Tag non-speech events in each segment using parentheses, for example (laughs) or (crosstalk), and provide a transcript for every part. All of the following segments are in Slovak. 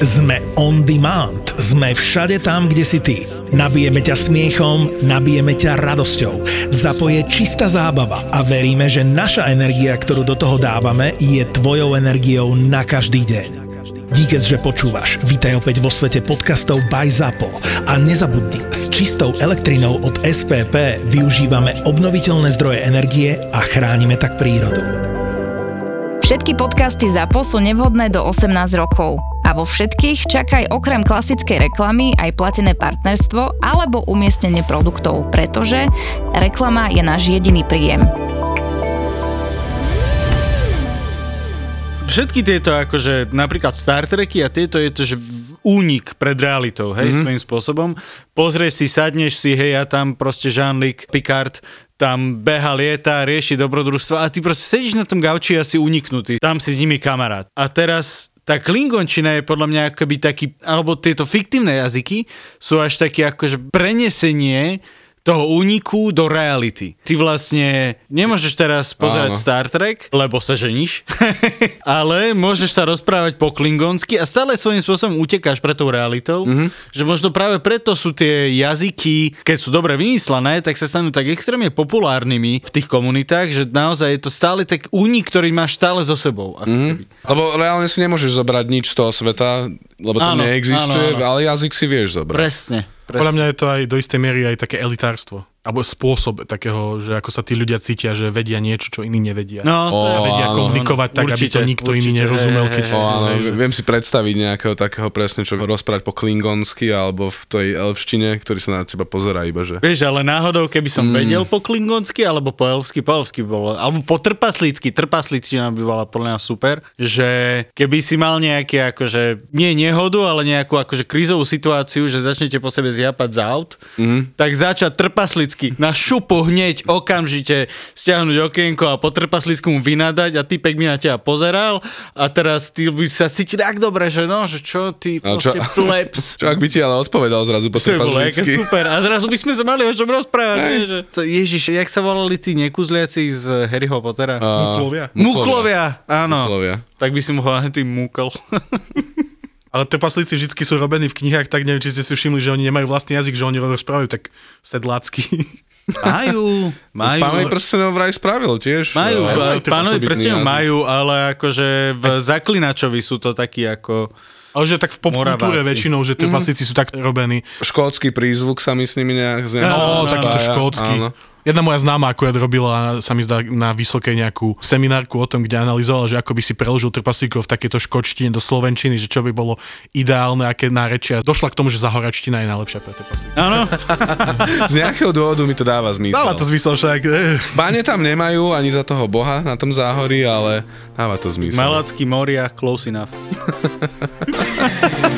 Sme on demand. Sme všade tam, kde si ty. Nabijeme ťa smiechom, nabijeme ťa radosťou. Zapoje čistá zábava a veríme, že naša energia, ktorú do toho dávame, je tvojou energiou na každý deň. Díkes, že počúvaš. Vítaj opäť vo svete podcastov by ZAPO. A nezabudni, s čistou elektrinou od SPP využívame obnoviteľné zdroje energie a chránime tak prírodu. Všetky podcasty ZAPO sú nevhodné do 18 rokov. A vo všetkých čakaj okrem klasickej reklamy aj platené partnerstvo alebo umiestnenie produktov, pretože reklama je náš jediný príjem. všetky tieto akože napríklad Star Treky a tieto je to, že únik pred realitou, hej, mm-hmm. svojím spôsobom. Pozrieš si, sadneš si, hej, a tam proste Jean-Luc Picard tam beha, lieta, rieši dobrodružstva a ty proste sedíš na tom gauči a si uniknutý. Tam si s nimi kamarát. A teraz tá klingončina je podľa mňa akoby taký, alebo tieto fiktívne jazyky sú až také akože prenesenie toho úniku do reality. Ty vlastne nemôžeš teraz pozerať Áno. Star Trek, lebo sa ženíš, (laughs) ale môžeš sa rozprávať po klingonsky a stále svojím spôsobom utekáš pre tou realitou, mm-hmm. že možno práve preto sú tie jazyky, keď sú dobre vymyslené, tak sa stanú tak extrémne populárnymi v tých komunitách, že naozaj je to stále tak únik, ktorý máš stále so sebou. Mm-hmm. Lebo reálne si nemôžeš zobrať nič z toho sveta, lebo to áno, neexistuje, áno, áno. ale jazyk si vieš zobrať. Presne. Presne. Podľa mňa je to aj do istej miery aj také elitárstvo alebo spôsob takého, že ako sa tí ľudia cítia, že vedia niečo, čo iní nevedia. No, to a vedia áno, komunikovať tak, určite, aby to nikto určite, iný nerozumel. Keď hej, hej, áno, že... Viem si predstaviť nejakého takého presne, čo rozprávať po klingonsky alebo v tej elfštine, ktorý sa na teba pozerá iba, že... Vieš, ale náhodou, keby som mm. vedel po klingonsky alebo po elfsky, po elfsky bolo, alebo po trpaslícky, trpaslíčina by bola podľa mňa super, že keby si mal nejaké akože, nie nehodu, ale nejakú akože krízovú situáciu, že začnete po sebe zjapať za aut, mm. tak začať trpaslícky trpaslicky na šupu hneď okamžite stiahnuť okienko a po trpaslicku mu vynadať a typek mi na teba pozeral a teraz ty by sa cítil tak dobre, že no, že čo ty no, čo, plebs. (laughs) Čo ak by ti ale odpovedal zrazu po (laughs) trpaslicky. super a zrazu by sme sa mali o čom rozprávať. Nie, že... Ježiš, jak sa volali tí nekuzliaci z Harryho Pottera? Uh, Muklovia. Muklovia, áno. Muklovia. Tak by si mohol tým múkol. (laughs) Ale trpaslíci vždy sú robení v knihách, tak neviem, či ste si všimli, že oni nemajú vlastný jazyk, že oni rozprávajú tak sedlácky. (laughs) Majú, majú. Pánovi prstenov vraj spravil tiež. Majú, pánovi prstenov majú, ale akože v Zaklinačovi sú to takí ako... Ale že tak v popkultúre väčšinou, že tie mm-hmm. sú tak robení. Škótsky prízvuk sa mi s nimi nejak... No, takýto škótsky. Áno. Jedna moja známa akurát robila, sa mi zdá, na vysokej nejakú seminárku o tom, kde analyzovala, že ako by si preložil trpaslíkov v takéto škočtine do slovenčiny, že čo by bolo ideálne, aké nárečia. Došla k tomu, že zahoračtina je najlepšia pre trpaslíkov. Áno. Z nejakého dôvodu mi to dáva zmysel. Dáva to zmysel však. Báne tam nemajú ani za toho boha na tom záhorí, ale dáva to zmysel. Malacký moria, close enough. (laughs)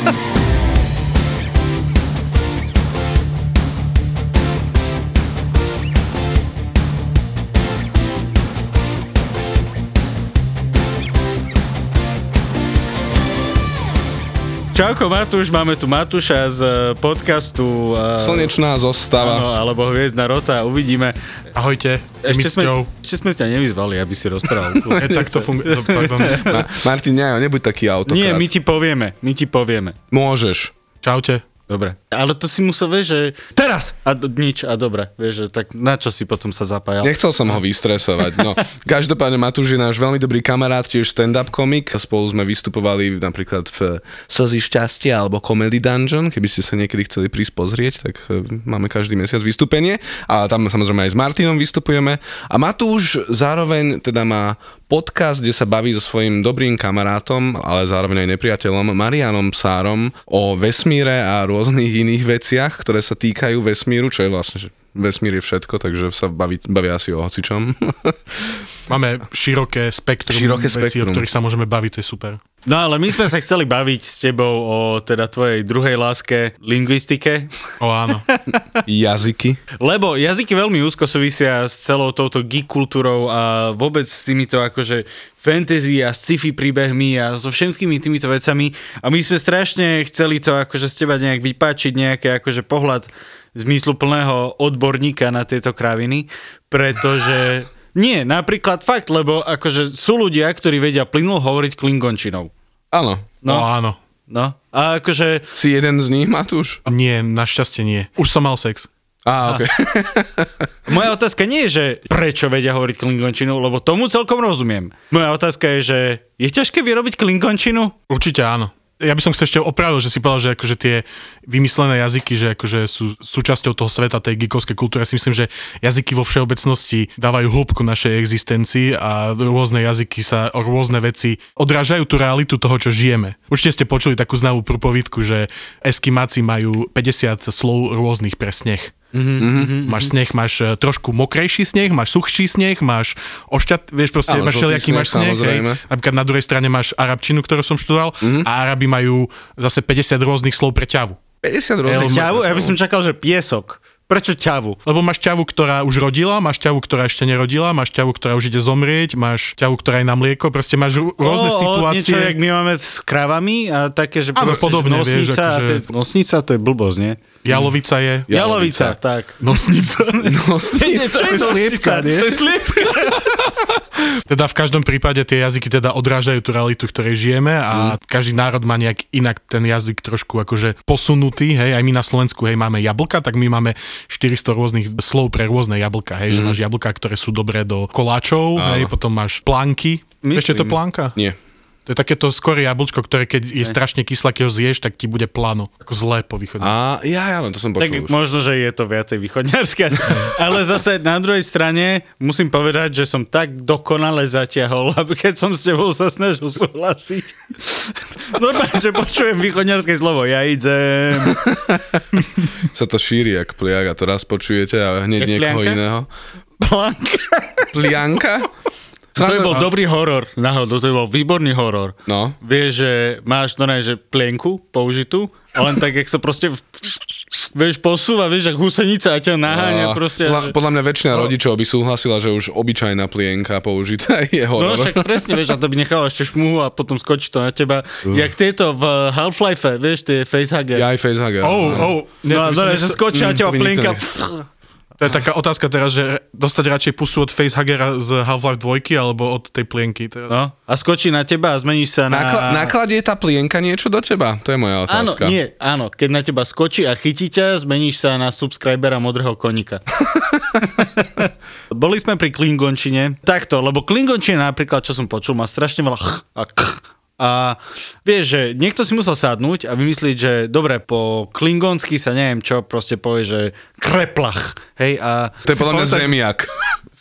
Čauko Matúš, máme tu Matúša z podcastu uh, Slnečná zostava. Áno, alebo Hviezdna rota, uvidíme. Ahojte, ešte sme, ešte sme ťa nevyzvali, aby si rozprával. (laughs) e, tak to funguje. (laughs) Ma, Martin, ne, nebuď taký autokrát. Nie, my ti povieme, my ti povieme. Môžeš. Čaute. Dobre. Ale to si musel, vieš, že teraz! A nič, a dobre, vieš, že tak na čo si potom sa zapájal? Nechcel som ho vystresovať, no. Každopádne Matúš je náš veľmi dobrý kamarát, tiež stand-up komik. Spolu sme vystupovali napríklad v Slzy šťastia alebo Comedy Dungeon, keby ste sa niekedy chceli prísť pozrieť, tak e, máme každý mesiac vystúpenie. A tam samozrejme aj s Martinom vystupujeme. A Matúš zároveň teda má podcast, kde sa baví so svojím dobrým kamarátom, ale zároveň aj nepriateľom, Marianom Sárom o vesmíre a rôznych iných veciach, ktoré sa týkajú vesmíru, čo je vlastne že vesmír je všetko, takže sa baví, bavia asi o hocičom. (laughs) Máme široké spektrum široké vecí, spektrum. o ktorých sa môžeme baviť, to je super. No ale my sme sa chceli baviť s tebou o teda tvojej druhej láske, lingvistike. O áno. (laughs) jazyky. Lebo jazyky veľmi úzko súvisia s celou touto geek kultúrou a vôbec s týmito akože fantasy a sci-fi príbehmi a so všetkými týmito vecami. A my sme strašne chceli to akože z teba nejak vypáčiť, nejaký akože pohľad zmysluplného odborníka na tieto kraviny, pretože nie, napríklad fakt, lebo akože sú ľudia, ktorí vedia plynulo hovoriť klingončinou. Áno. No, no áno. No, a akože... Si jeden z nich, Matúš? Nie, našťastie nie. Už som mal sex. Á, ok. (laughs) Moja otázka nie je, že prečo vedia hovoriť klingončinu, lebo tomu celkom rozumiem. Moja otázka je, že je ťažké vyrobiť klingončinu? Určite áno. Ja by som sa ešte opravil, že si povedal, že akože tie vymyslené jazyky, že akože sú súčasťou toho sveta, tej geekovskej kultúry. Ja si myslím, že jazyky vo všeobecnosti dávajú hĺbku našej existencii a rôzne jazyky sa o rôzne veci odrážajú tú realitu toho, čo žijeme. Určite ste počuli takú známú prúpovidku, že eskimáci majú 50 slov rôznych pre sneh. Mm-hmm. Máš sneh, máš e, trošku mokrejší sneh, máš suchší sneh, máš ošťat, vieš proste, Áno, máš všelijaký sneh, máš sneh, hej. Napríklad na druhej strane máš arabčinu, ktorú som študoval mm-hmm. a Arabi majú zase 50 rôznych slov pre ťavu. 50 rôznych. Ťavu? Ja by som čakal, že piesok. Prečo ťavu? Lebo máš ťavu, ktorá už rodila, máš ťavu, ktorá ešte nerodila, máš ťavu, ktorá už ide zomrieť, máš ťavu, ktorá je na mlieko, proste máš rô- rôzne o, situácie. Niečo, jak my máme s kravami a také, že Áno, proste, podobne, že vieš, nosnica, akože- to je, nosnica to je blbosť, nie? Jalovica je. Jalovica, tak. Nosnica. (laughs) Nosnica. Čo je? To je sliepka. (laughs) Teda v každom prípade tie jazyky teda odrážajú tú realitu, ktorej žijeme a mm. každý národ má nejak inak ten jazyk trošku akože posunutý, hej, aj my na Slovensku, hej, máme jablka, tak my máme 400 rôznych slov pre rôzne jablka, hej, mm. že máš jablka, ktoré sú dobré do koláčov, hej, potom máš plánky, Myslím. Je to plánka? Nie. To je takéto skoré jablčko, ktoré keď je strašne kyslé, keď ho zješ, tak ti bude plano. Ako zlé po východe. A ja, ja, len to som Tak počul už. možno, že je to viacej východňarské. (laughs) Ale zase na druhej strane musím povedať, že som tak dokonale zatiahol, (laughs) aby keď som s tebou sa snažil súhlasiť. (laughs) Normálne, že počujem východňarské slovo. Ja idem. Sa to šíri jak pliak a to raz počujete a hneď Jak niekoho plianka? iného. Planka. Plianka? To by bol dobrý horor. Náhodou, to by bol výborný horor. No. Vieš, že máš no že plienku použitú, len tak, jak sa proste vieš, posúva, vieš, jak husenica a ťa naháňa A proste. podľa, že- podľa mňa väčšina rodičov by súhlasila, že už obyčajná plienka použitá (laughs) je No horor. však presne, vieš, a to by nechalo ešte šmuhu a potom skočí to na teba. Jak tieto v Half-Life, vieš, tie facehugger. Ja aj facehugger. Oh, oh. No, by som no, nechcel- že skočí na Mm, teba (laughs) to je taká otázka teraz, že dostať radšej pusu od Facehuggera z Half-Life 2 alebo od tej plienky. Teraz. No, a skočí na teba a zmeníš sa na... Nakla- nakladie tá plienka niečo do teba? To je moja Áno, otázka. nie, áno. Keď na teba skočí a chytí ťa, zmeníš sa na subscribera modrého konika. (laughs) Boli sme pri Klingončine. Takto, lebo Klingončina napríklad, čo som počul, má strašne veľa ch a k. A vieš, že niekto si musel sadnúť a vymyslieť, že dobre, po klingonsky sa neviem čo, proste povie, že kreplach. Hej, a... To je podľa mňa pamätáš- zemiak.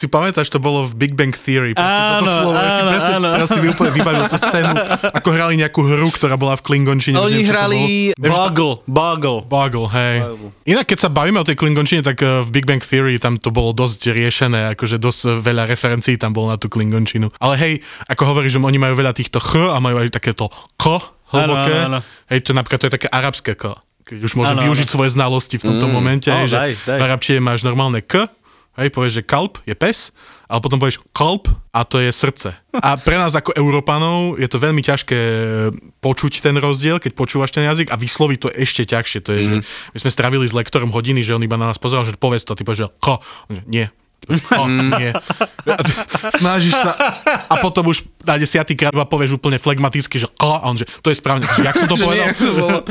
Si pamätáš, to bolo v Big Bang Theory. Áno, toto slovo. Ja si áno, presne, áno. teraz si mi úplne vybavil tú scénu, ako hrali nejakú hru, ktorá bola v Klingončine. Oni neviem, hrali Boggle, Boggle. Boggle, hej. Inak, keď sa bavíme o tej Klingončine, tak eh, v Big Bang Theory tam to bolo dosť riešené, akože dosť veľa referencií tam bolo na tú Klingončinu. Ale hej, ako hovoríš, že oni majú veľa týchto ch a majú aj takéto k hlboké. Áno, áno, áno. Hej, to napríklad to je také arabské k. Keď už môžem Áno, využiť svoje znalosti v tomto Mm. momente, hej, že daj, daj. v arabčine máš normálne k, hej, povieš, že kalp je pes, ale potom povieš kalp a to je srdce. A pre nás ako Európanov je to veľmi ťažké počuť ten rozdiel, keď počúvaš ten jazyk a vysloviť to ešte ťažšie. To je, mm. že my sme stravili s lektorom hodiny, že on iba na nás pozeral, že povedz to, ty povieš, že ko, nie. Ty povieš, "Ko, nie. A ty Snažíš sa a potom už na desiatý krát iba povieš úplne flegmaticky, že a on že to je správne. Že, jak som to (laughs) povedal? nie, to bolo-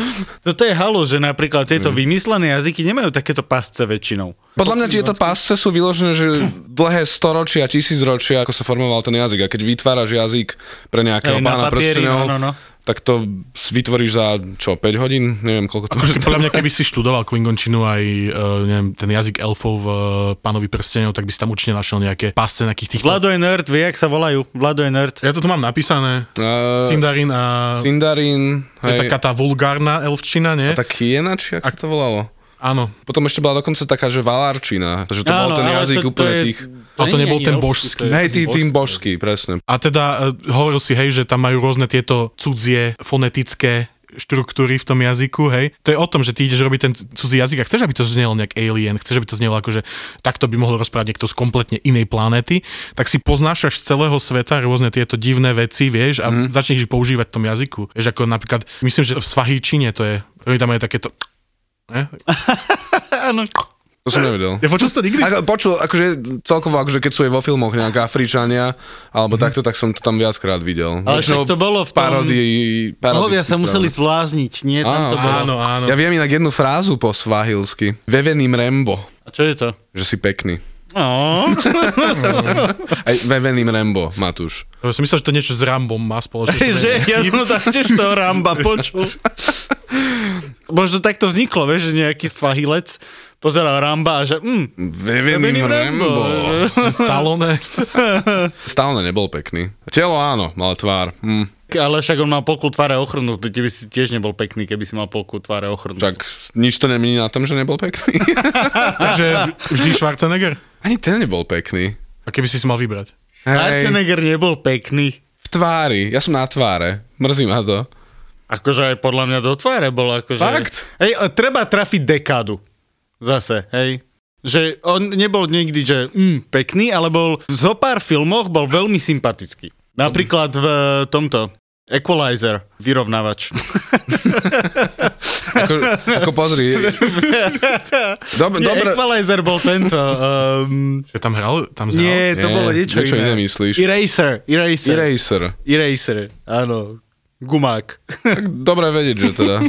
Toto je halo, že napríklad tieto vymyslené jazyky nemajú takéto pasce väčšinou. Podľa mňa tieto pásce sú vyložené, že dlhé storočia, tisícročia, ako sa formoval ten jazyk. A keď vytváraš jazyk pre nejakého Hej, na pána prstenov, no, no, no. Tak to vytvoríš za, čo, 5 hodín? Neviem, koľko to Akože podľa mňa, keby si študoval klingončinu aj uh, neviem, ten jazyk elfov v uh, Pánovi prstenov, tak by si tam určite našiel nejaké pásce nejakých tých... Vlado je nerd, vie, jak sa volajú. Vlado je nerd. Ja to tu mám napísané. Uh, Sindarin a... Sindarin, je hej, taká tá vulgárna elfčina, nie? tá Kiena, či jak sa to volalo? Áno. Potom ešte bola dokonca taká, že Valárčina, že to bol Áno, ten ale jazyk to- to úplne je- tých... Toto nebol ten božský. Hej, tý, tým božský. božský, presne. A teda uh, hovoril si, hej, že tam majú rôzne tieto cudzie fonetické štruktúry v tom jazyku, hej. To je o tom, že ty ideš robiť ten cudzí jazyk a chceš, aby to znelo nejak alien, chceš, aby to znelo ako, že takto by mohol rozprávať niekto z kompletne inej planéty, tak si poznášaš z celého sveta rôzne tieto divné veci, vieš, a mm. začneš ich používať v tom jazyku. Vieš, ako napríklad, myslím, že v svahíčine to je, oni tam majú takéto... Áno. (laughs) To som nevedel. Ja počul to nikdy? Ako, počul, akože celkovo, akože keď sú aj vo filmoch nejaká Afričania, alebo mm-hmm. takto, tak som to tam viackrát videl. Ale však to bolo v tom... Parodii, Bohovia sa museli zvlázniť, nie? Tam to bolo. Áno, áno. Ja viem inak jednu frázu po svahilsky. Veveným Rembo. A čo je to? Že si pekný. Oh. (laughs) Aj Veveným Rembo, Matúš. Ja som myslel, že to niečo s Rambom má spoločné. (laughs) že ja som tam tiež toho Ramba počul. Možno takto vzniklo, vieš, že nejaký svahilec pozeral Ramba a že mm, Veveným Veveným Rembo. Stallone. Stále nebol pekný. Telo áno, ale tvár. Hm. ale však on má polku tváre ochrnutú, ty by si tiež nebol pekný, keby si mal polku tváre ochrnutú. Tak nič to nemení na tom, že nebol pekný. (laughs) Takže vždy Schwarzenegger? Ani ten nebol pekný. A keby si si mal vybrať? Schwarzenegger nebol pekný. v tvári, ja som na tváre. Mrzí ma to. Akože aj podľa mňa do tváre bol akože... Fakt? Hej, treba trafiť dekádu. Zase, hej. Že on nebol nikdy, že mm, pekný, ale bol v zo pár filmoch bol veľmi sympatický. Napríklad v tomto Equalizer, vyrovnávač. (laughs) Ako, ako pozri. Dobre, Nie, dobre. Equalizer bol tento. Um, Že tam hral? Tam zhral? nie, to Nie, bolo niečo, niečo iné myslíš. Eraser, Eraser. Eraser. Eraser, áno. Gumák. Tak dobre vedieť, že teda.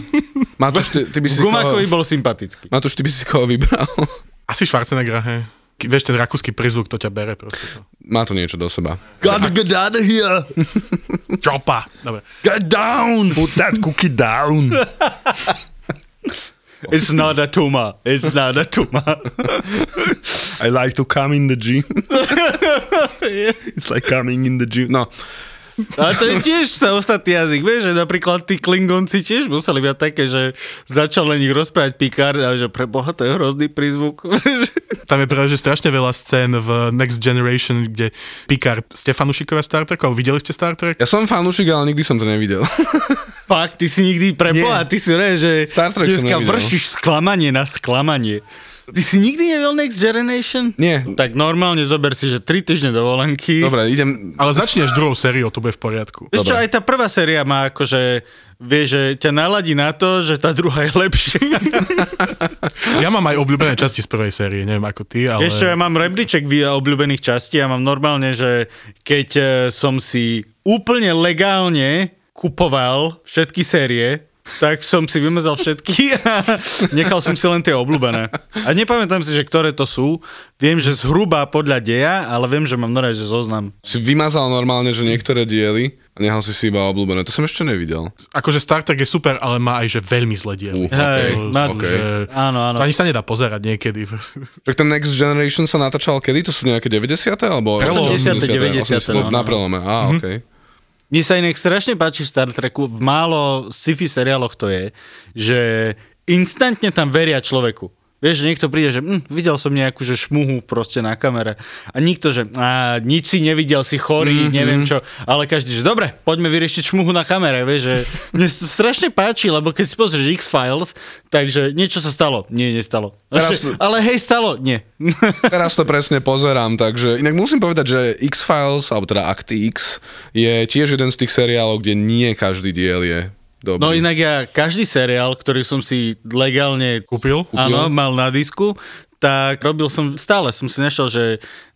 Matúš, ty, ty by si Gumákovi koho... bol sympatický. Matúš, ty by si koho vybral? Asi Schwarzenegger, hej. Vieš, ten rakúsky prizvuk, to ťa bere proste. Má to niečo do seba. Gotta get out of here. Chopa! Dobre. Get down. Put that cookie down. It's not a tumor. It's not a tumor. I like to come in the gym. (laughs) It's like coming in the gym. No, A to je tiež sa ostatný jazyk, vieš, že napríklad tí klingonci tiež museli byť také, že začal len ich rozprávať Picard a že pre boha to je hrozný prízvuk. (laughs) Tam je práve, že strašne veľa scén v Next Generation, kde Picard, ste fanúšikovia Star Trekov? Videli ste Star Trek? ja som fanúšik, ale nikdy som to nevidel. (laughs) Fakt, ty si nikdy pre Nie. boha, ty si ne, že Star Trek dneska vršíš sklamanie na sklamanie. Ty si nikdy nevidel Next Generation? Nie. Tak normálne zober si, že tri týždne dovolenky. Dobre, idem... Ale začneš druhou sériou, to bude v poriadku. Vieš čo, aj tá prvá séria má akože, vie, že ťa naladí na to, že tá druhá je lepšia. Ja mám aj obľúbené časti z prvej série, neviem ako ty, ale... Ešte ja mám rebríček obľúbených častí a mám normálne, že keď e, som si úplne legálne kupoval všetky série, tak som si vymazal všetky a nechal som si len tie obľúbené. A nepamätám si, že ktoré to sú. Viem, že zhruba podľa deja, ale viem, že mám normálne, že zoznam. Si vymazal normálne, že niektoré diely a nehal si si iba obľúbené. To som ešte nevidel. Akože Star Trek je super, ale má aj že veľmi zlé diely. Uh, Hej, To- má- že Áno, áno. To ani sa nedá pozerať niekedy. Tak ten Next Generation sa natáčal kedy? To sú nejaké 90. alebo Prelom. 80., 90., 80., no, no. Na prelome, á, Mhm. okej. Mne sa inak strašne páči v Star Treku, v málo sci-fi seriáloch to je, že instantne tam veria človeku. Vieš, že niekto príde, že hm, videl som nejakú že šmuhu proste na kamere. A nikto, že a, nič si nevidel, si chorý, mm-hmm. neviem čo. Ale každý, že dobre, poďme vyriešiť šmuhu na kamere. Vieš, že mne to strašne páči, lebo keď si pozrieš X-Files, takže niečo sa stalo. Nie, nestalo. Teraz- (laughs) Ale hej, stalo. Nie. (laughs) Teraz to presne pozerám, takže inak musím povedať, že X-Files, alebo teda Act X, je tiež jeden z tých seriálov, kde nie každý diel je dobrý. No inak ja každý seriál, ktorý som si legálne Kúpil? Áno, mal na disku, tak robil som, stále som si našiel, že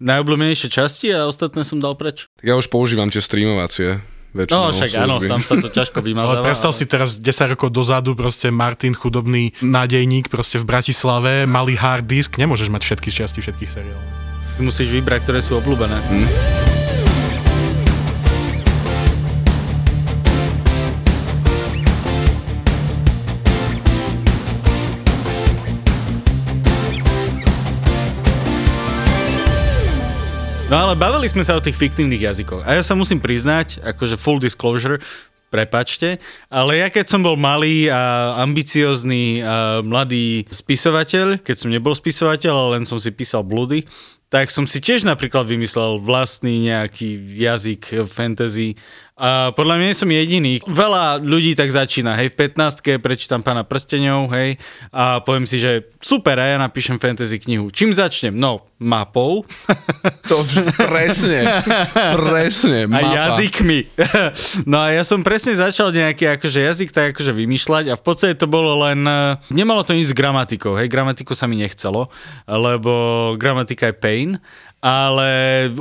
najobľúbenejšie časti a ostatné som dal preč. Tak ja už používam tie streamovacie väčšinou No však áno, tam sa to ťažko (laughs) Ale vymazáva. predstav si teraz 10 rokov dozadu, proste Martin, chudobný nádejník, proste v Bratislave, malý hard disk, nemôžeš mať všetky časti všetkých seriálov. Musíš vybrať, ktoré sú obľúbené. Hm. No ale bavili sme sa o tých fiktívnych jazykoch. A ja sa musím priznať, akože full disclosure, prepačte, ale ja keď som bol malý a ambiciózny a mladý spisovateľ, keď som nebol spisovateľ, ale len som si písal bludy, tak som si tiež napríklad vymyslel vlastný nejaký jazyk fantasy A podľa mňa nie som jediný. Veľa ľudí tak začína, hej, v 15 prečítam pána prstenov, hej, a poviem si, že super, a ja napíšem fantasy knihu. Čím začnem? No, mapou. (laughs) To presne, presne, A mapa. jazykmi. (laughs) No a ja som presne začal nejaký akože jazyk tak akože vymýšľať a v podstate to bolo len, eh, nemalo to nič s gramatikou, hej, gramatiku sa mi nechcelo, lebo gramatika je pain, ale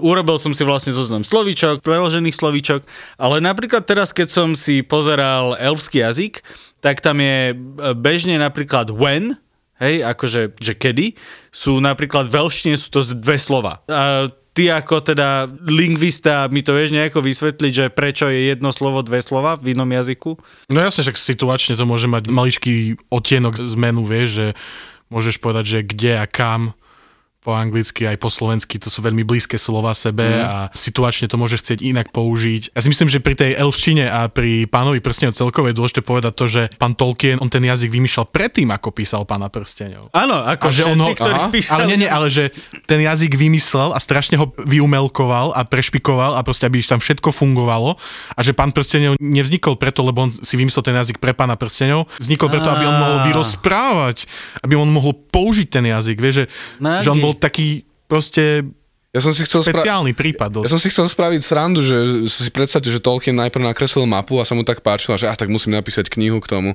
urobil som si vlastne zoznam slovíčok, preložených slovíčok, ale napríklad teraz, keď som si pozeral elfský jazyk, tak tam je e, bežne napríklad when, hej, akože, že kedy, sú napríklad v elštine sú to dve slova. A ty ako teda lingvista mi to vieš nejako vysvetliť, že prečo je jedno slovo, dve slova v inom jazyku? No jasne, však situačne to môže mať maličký otienok zmenu, vieš, že môžeš povedať, že kde a kam po anglicky aj po slovensky, to sú veľmi blízke slova sebe mm. a situačne to môže chcieť inak použiť. Ja si myslím, že pri tej elfčine a pri pánovi prstenov celkovo je dôležité povedať to, že pán Tolkien, on ten jazyk vymýšľal predtým, ako písal pána prstenov. Áno, ako A že všetci, ono- ktorí Aha. písali. Ale nie, nie, ale že ten jazyk vymyslel a strašne ho vyumelkoval a prešpikoval a proste, aby tam všetko fungovalo a že pán prstenov nevznikol preto, lebo on si vymyslel ten jazyk pre pána prstenov, vznikol preto, aby on mohol vyrozprávať, aby on mohol použiť ten jazyk, vieš, že, že on bol taký proste Ja som si chcel spra- špeciálny prípad Ja dosť. som si chcel spraviť srandu, že si predstavte, že Tolkien najprv nakreslil mapu a sa mu tak páčilo, že ah, tak musím napísať knihu k tomu.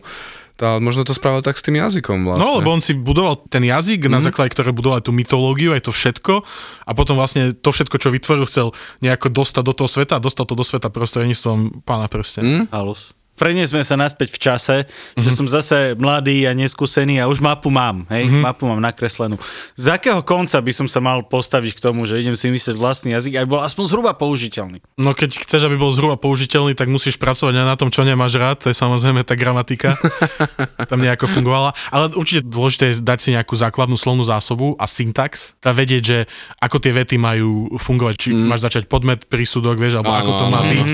Tá, možno to spravil tak s tým jazykom vlastne. No, lebo on si budoval ten jazyk, mm-hmm. na základe ktorého budoval aj tú mytológiu, aj to všetko a potom vlastne to všetko, čo vytvoril, chcel nejako dostať do toho sveta a dostal to do sveta prostredníctvom pána prstenia. Mm? Halus. Preniesme sa naspäť v čase, mm-hmm. že som zase mladý a neskúsený a už mapu mám, hej, mm-hmm. mapu mám nakreslenú. Z akého konca by som sa mal postaviť k tomu, že idem si myslieť vlastný jazyk, aby bol aspoň zhruba použiteľný? No keď chceš, aby bol zhruba použiteľný, tak musíš pracovať aj na tom, čo nemáš rád, to je samozrejme tá gramatika, (laughs) tam nejako fungovala. Ale určite dôležité je dať si nejakú základnú slovnú zásobu a syntax, a vedieť, že ako tie vety majú fungovať, či mm. máš začať podmet, prísudok, vieš, alebo Áno, ako to má áno, byť.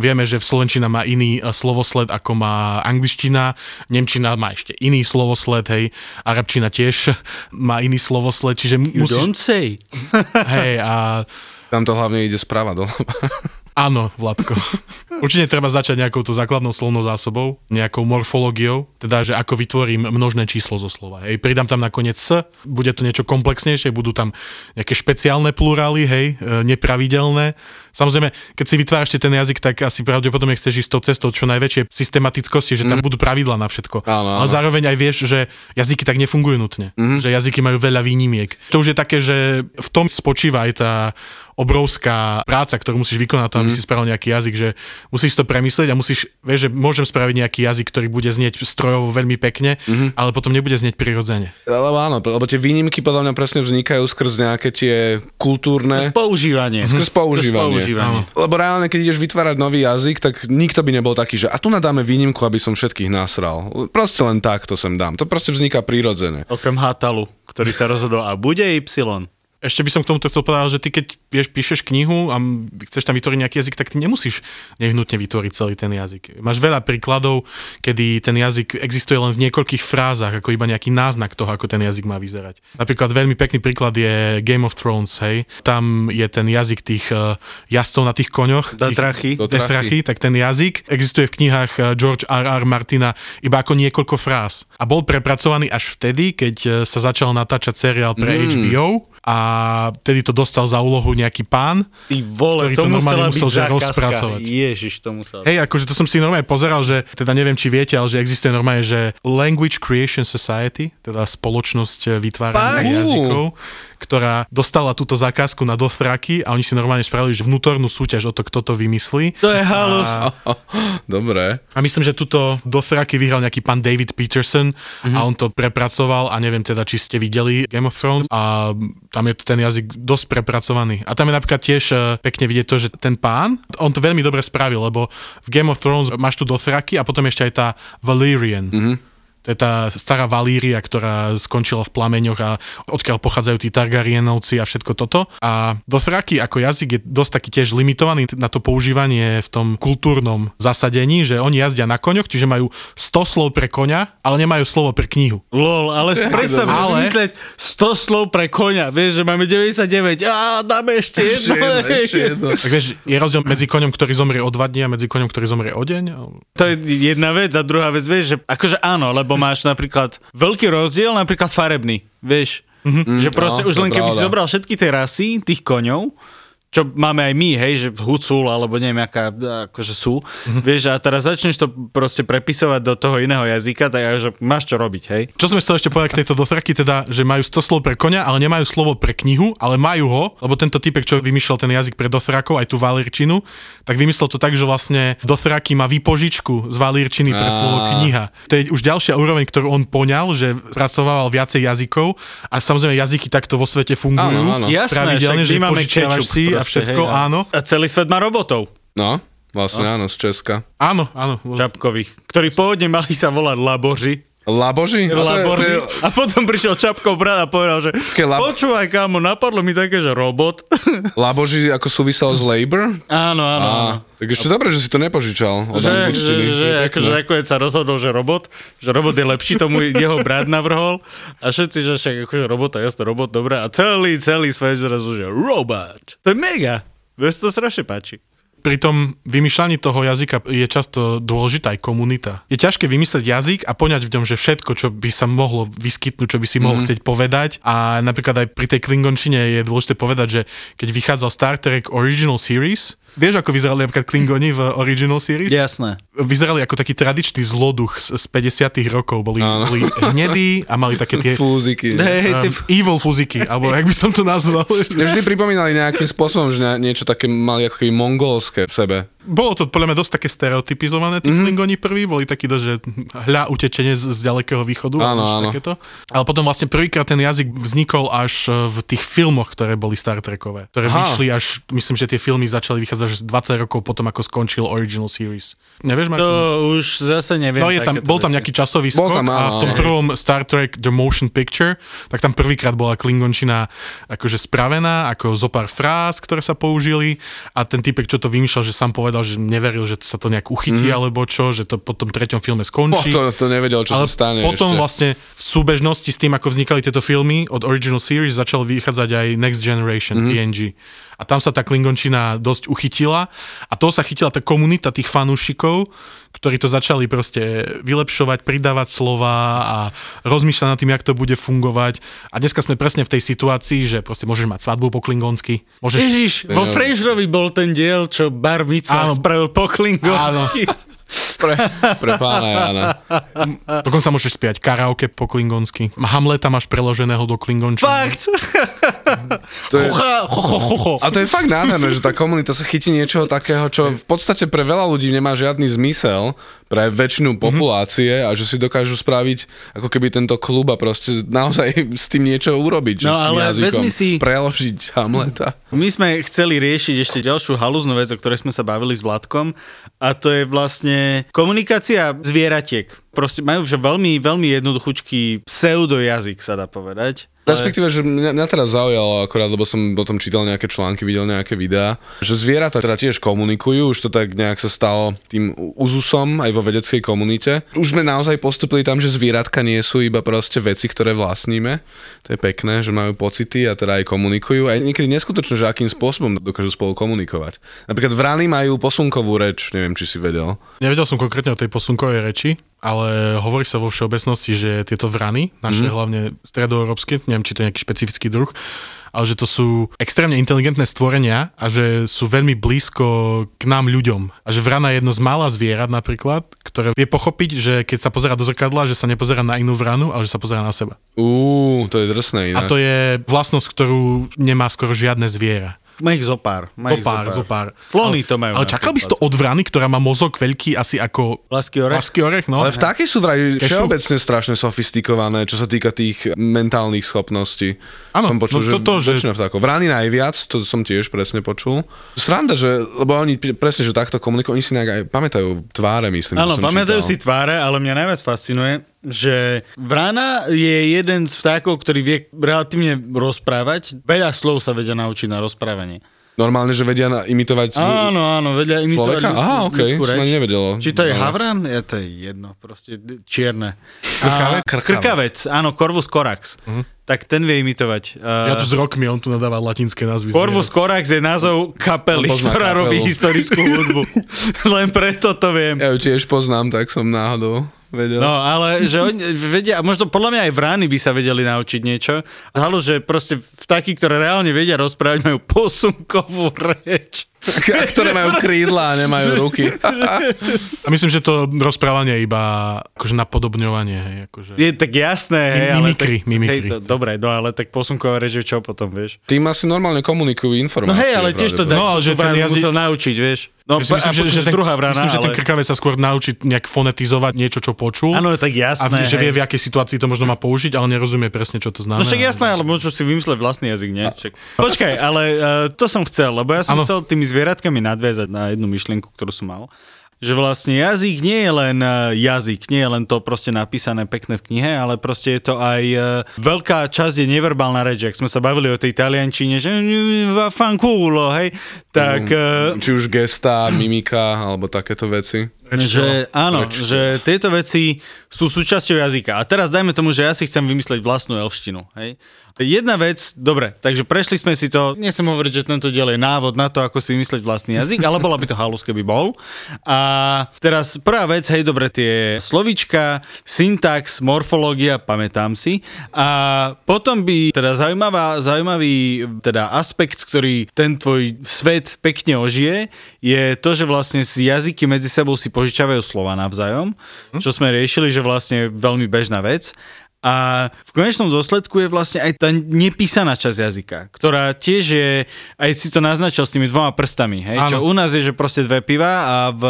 Vieme, že v slovenčina má iný eh, slovosled, ako má angličtina, nemčina má ešte iný slovosled, hej, arabčina tiež (laughs) má iný slovosled, čiže You musíš... don't say. Hej, a Tam to hlavne ide sprava doľava. Áno, Vladko. Určite treba začať nejakou tú základnou slovnou zásobou, nejakou morfológiou, teda, že ako vytvorím množné číslo zo slova. Hej, pridám tam nakoniec s, bude to niečo komplexnejšie, budú tam nejaké špeciálne plurály, hej, e, nepravidelné. Samozrejme, keď si vytváraš ten jazyk, tak asi pravdepodobne chceš ísť tou cestou čo najväčšej systematickosti, že tam budú pravidla na všetko. Áno, áno. Ale zároveň aj vieš, že jazyky tak nefungujú nutne. Že jazyky majú veľa výnimiek. To už je také, že v tom spočíva aj tá obrovská práca, ktorú musíš vykonať, to, aby si spravil nejaký jazyk, že musíš to premyslieť a musíš, vieš, že môžem spraviť nejaký jazyk, ktorý bude znieť strojovo veľmi pekne, ale potom nebude znieť prirodzene. Lebo áno, lebo tie výnimky podľa mňa presne vznikajú skrz nejaké tie kultúrne... Používanie. Skrz používanie. používanie. Lebo reálne, keď ideš vytvárať nový jazyk, tak nikto by nebol taký, že a tu nadáme výnimku, aby som všetkých nasral. Proste len tak to sem dám. To proste vzniká prirodzene. Okrem Hatalu, ktorý sa rozhodol a bude Y. Ešte by som k tomuto chcel povedať, že ty keď vieš, píšeš knihu a chceš tam vytvoriť nejaký jazyk, tak ty nemusíš nevyhnutne vytvoriť celý ten jazyk. Máš veľa príkladov, kedy ten jazyk existuje len v niekoľkých frázach, ako iba nejaký náznak toho, ako ten jazyk má vyzerať. Napríklad veľmi pekný príklad je Game of Thrones, hej. Tam je ten jazyk tých uh, jazdcov na tých koňoch. Datrachy. Tých, tak ten jazyk existuje v knihách eh, George R. R. Martina iba ako niekoľko fráz. A bol prepracovaný až vtedy, keď eh, sa začal natáčať seriál pre mm. HBO a vtedy to dostal za úlohu nejaký pán. Ty vole, Ktorý to to normálne musel, že rozpracovať. Ježiš, to musela byť. Hej, akože to som si normálne pozeral, že teda neviem, či viete, ale že existuje normálne, že Language Creation Society, teda spoločnosť eh, vytvárania jazykov, ktorá dostala túto zákazku na Dothraky a oni si normálne spravili, že vnútornú súťaž o to, kto to vymyslí. To je halus. (laughs) Dobre. A myslím, že tuto Dothraky vyhral nejaký pán David Peterson mm-hmm. a on to prepracoval a neviem teda, či ste videli Game of Thrones a tam je ten jazyk dosť prepracovaný. A tam je napríklad tiež eh, pekne vidieť to, že ten pán, on to veľmi dobre spravil, lebo v Game of Thrones máš tu Dothraky a potom ešte aj tá Valyrian. Mm-hmm. To je tá stará Valíria, ktorá skončila v plameňoch a odkiaľ pochádzajú tí Targaryenovci a všetko toto. A Dothraki ako jazyk je dosť taký tiež limitovaný na to používanie v tom kultúrnom zasadení, že oni jazdia na koňoch, čiže majú 100 slov pre koňa, ale nemajú slovo pre knihu. Lol, ale predstav, ale... vymysleť 100 slov pre koňa, vieš, že máme 99, a dáme ešte jedno. Ešte jedno, (laughs) ešte jedno. Tak vieš, je rozdiel medzi koňom, ktorý zomrie o dva dní a medzi koňom, ktorý zomrie o deň? To je jedna vec a druhá vec, vieš, že akože áno, lebo lebo máš napríklad veľký rozdiel, napríklad farebný, vieš. Mm-hmm. Že proste no, už len keby si zobral všetky tie rasy, tých koňov, čo máme aj my, hej, že Hucul, alebo neviem, aká, akože sú, mm-hmm. vieš, a teraz začneš to proste prepisovať do toho iného jazyka, tak že máš čo robiť, hej. Čo som chcel ešte povedať k tejto dothraky, teda, že majú 100 slov pre konia, ale nemajú slovo pre knihu, ale majú ho, lebo tento typek, čo vymýšľal ten jazyk pre dothrakov, aj tú valírčinu, tak vymyslel to tak, že vlastne dothraky má výpožičku z valírčiny pre slovo kniha. To je už ďalšia úroveň, ktorú on poňal, že pracoval viacej jazykov a samozrejme jazyky takto vo svete fungujú. Áno, áno. Jasné, kečup, si a všetko, hej, áno. A celý svet má robotov. No, vlastne no. áno, z Česka. Áno, áno. Čapkových, ktorí pôvodne mali sa volať Laboži. Laboži? A potom prišiel Čapkov brat a povedal, že lab... počúvaj kámo, napadlo mi také, že robot. (laughs) Laboži ako súvisel s labor? Áno, áno. A, tak ešte dobre, že si to nepožičal. Od že, že, že akože nakoniec sa rozhodol, že robot, že robot je lepší, tomu jeho brat navrhol a všetci, že však akože robot, jasne robot, dobre. A celý, celý svet zrazu, že robot. To je mega. Mne to strašne páči pri tom vymýšľaní toho jazyka je často dôležitá aj komunita. Je ťažké vymyslieť jazyk a poňať v ňom, že všetko, čo by sa mohlo vyskytnúť, čo by si mohol mm. chcieť povedať. A napríklad aj pri tej klingončine je dôležité povedať, že keď vychádzal Star Trek Original Series, Vieš, ako vyzerali napríklad Klingoni v Original Series? Jasné. Vyzerali ako taký tradičný zloduch z, z 50 rokov. Boli, boli hnedí a mali také tie... Fúziky. Um, evil fúziky, alebo jak by som to nazval. Vždy pripomínali nejakým spôsobom, že niečo také mali ako keby mongolské v sebe. Bolo to podľa mňa dosť také stereotypizované, tí mm-hmm. Klingoni prví, boli takí dosť, že hľa utečenie z, z ďalekého východu. Áno, áno. Takéto. Ale potom vlastne prvýkrát ten jazyk vznikol až e, v tých filmoch, ktoré boli Star Trekové. Ktoré Aha. vyšli až, myslím, že tie filmy začali vychádzať až 20 rokov potom, ako skončil Original Series. Nevieš, Martin? To už zase neviem. No je tam, bol tam nejaký časový skok tam, a v tom prvom Star Trek The Motion Picture, tak tam prvýkrát bola Klingončina akože spravená, ako zo pár fráz, ktoré sa použili a ten typek, čo to vymýšľal, že sám povedal, povedal, že neveril, že sa to nejak uchytí mm. alebo čo, že to po tom treťom filme skončí. Oh, to, to nevedel, čo Ale sa stane potom ešte. vlastne v súbežnosti s tým, ako vznikali tieto filmy od Original Series, začal vychádzať aj Next Generation, mm. TNG a tam sa tá klingončina dosť uchytila a to sa chytila tá komunita tých fanúšikov, ktorí to začali proste vylepšovať, pridávať slova a rozmýšľať nad tým, jak to bude fungovať. A dneska sme presne v tej situácii, že proste môžeš mať svadbu po klingonsky. Môžeš... Ježiš, vo Frasierovi bol ten diel, čo Bar Mitzvah spravil po klingonsky. Áno. (laughs) Pre, pre pána Jana. Dokonca môžeš spiať karaoke po klingonsky. Hamleta máš preloženého do klingončiny. Fakt! To je, a to je fakt nádherné, že tá komunita sa chytí niečoho takého, čo v podstate pre veľa ľudí nemá žiadny zmysel, pre väčšinu mhm. populácie mm-hmm. a že si dokážu spraviť ako keby tento klub a proste naozaj (laughs) s tým niečo urobiť. No, že ale s tým jazykom si... preložiť Hamleta. My sme chceli riešiť ešte ďalšiu halúznu vec, o ktorej sme sa bavili s Vladkom a to je vlastne komunikácia zvieratiek. Proste majú že veľmi, veľmi jednoduchúčký pseudojazyk, sa dá povedať. Respektíve, že mňa, mňa teraz zaujalo akorát, lebo som o tom čítal nejaké články, videl nejaké videá, že zvieratá teda tiež komunikujú, už to tak nejak sa stalo tým uzusom aj vo vedeckej komunite. Už sme naozaj postupili tam, že zvieratka nie sú iba proste veci, ktoré vlastníme. To je pekné, že majú pocity a teda aj komunikujú. A niekedy neskutočne, že akým spôsobom dokážu spolu komunikovať. Napríklad vrany majú posunkovú reč, neviem, či si vedel. Nevedel som konkrétne o tej posunkovej reči, ale hovorí sa vo všeobecnosti, že tieto vrany, naše mm. hlavne stredoeurópske, neviem, či to je nejaký špecifický druh, ale že to sú extrémne inteligentné stvorenia a že sú veľmi blízko k nám ľuďom. A že vrana je jedno z mála zvierat napríklad, ktoré vie pochopiť, že keď sa pozera do zrkadla, že sa nepozerá na inú vranu, ale že sa pozera na seba. Uú, to je drsné inak. A to je vlastnosť, ktorú nemá skoro žiadne zviera. Má ich zopár. Má zopár, zopár. Slony to majú. Ale čakal by si to od vrany, ktorá má mozog veľký asi ako... Lasky orech? Lasky orech, no. Ale vtáky sú vraj všeobecne strašne sofistikované, čo sa týka tých mentálnych schopností. Áno, som počul, no to, že, že... vtákov. Vrany najviac, to som tiež presne počul. Sranda, že, lebo oni presne, že takto komunikujú, oni si nejak aj pamätajú tváre, myslím. Áno, pamätajú čítal. si tváre, ale mňa najviac fascinuje, že vrana je jeden z vtákov, ktorý vie relatívne rozprávať. Veľa slov sa vedia naučiť na rozprávanie. Normálne, že vedia imitovať Áno, áno, vedia imitovať človeka? ľudskú, Aha, okej, ľudskú reč. ani nevedel. Či to je No. havran? Je to je jedno, proste čierne. Krkavec? A, krkavec, áno, Corvus corax. Tak ten vie imitovať. Ja tu Uh, s rokmi, on tu nadáva latinské názvy. Corvus corax je názov kapely, pozná ktorá kapelu. robí historickú hudbu. (laughs) Len preto to viem. Ja ju tiež poznám, tak som náhodou vedel. No, ale že oni vedia, a možno podľa mňa aj vrány by sa vedeli naučiť niečo. Halo, že proste vtáky, ktoré reálne vedia rozprávať, majú posunkovú reč. K- ktoré majú krídla a nemajú (laughs) ruky. A myslím, že to rozprávanie je iba akože napodobňovanie. Hej, akože. Je tak jasné, hej, Mi- ale mimikry, tak, mimikry. Hej, to, dobre, no ale tak posunková reč čo potom, vieš? Tým asi normálne komunikujú No informácie. hej, ale tiež to. No, ale že ten jazyk- musel naučiť, vieš? No, Myslím, a myslím, že, že, že ten, druhá vrana, myslím, že ten ale... krkavec sa skôr naučí nejak fonetizovať niečo, čo počul. Áno, tak a jasné. že vie, hej. v akej situácii to možno má použiť, ale nerozumie presne, čo to znamená. No však jasné, ale môžu si vymysleť vlastný jazyk, nie? Však. Počkaj, ale uh, to som chcel, lebo ja som Áno. chcel tými zvieratkami nadviazať na jednu myšlienku, ktorú som mal. Že vlastne jazyk nie je len eh, jazyk, nie je len to proste napísané pekné v knihe, ale proste je to aj eh, veľká časť je neverbálna reč. Ak sme sa bavili o tej taliančine, že fanculo, hej, tak... eh, Či už gesta, mimika, alebo takéto veci. Že, áno, že tieto veci sú súčasťou jazyka. A teraz dajme tomu, že ja si chcem vymysleť vlastnú elštinu. Hej? Jedna vec, dobre, takže prešli sme si to, nechcem hovoriť, že tento diel je návod na to, ako si vymysleť vlastný jazyk, ale bola by to halus, keby bol. A teraz prvá vec, hej, dobre, tie slovička, syntax, morfológia, pamätám si. A potom by teda zaujímavá, zaujímavý teda aspekt, ktorý ten tvoj svet pekne ožije, je to, že vlastne jazyky medzi sebou si požičavajú slova navzájom, čo sme riešili, že vlastne je veľmi bežná vec. A v konečnom dôsledku je vlastne aj tá nepísaná časť jazyka, ktorá tiež je, aj si to naznačil s tými dvoma prstami, hej? čo u nás je, že proste dve piva a v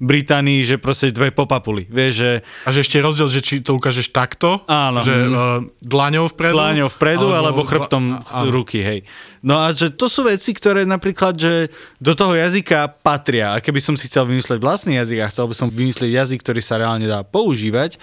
Británii, že proste dve popapuly. Vieš, že A že ešte je rozdiel, že či to ukážeš takto, Áno. že uh, dlaňou vpredu, Dláňou vpredu alebo, alebo chrbtom áno. ruky, hej. No a že to sú veci, ktoré napríklad, že do toho jazyka patria. A keby som si chcel vymysleť vlastný jazyk a chcel by som vymyslieť jazyk, ktorý sa reálne dá používať,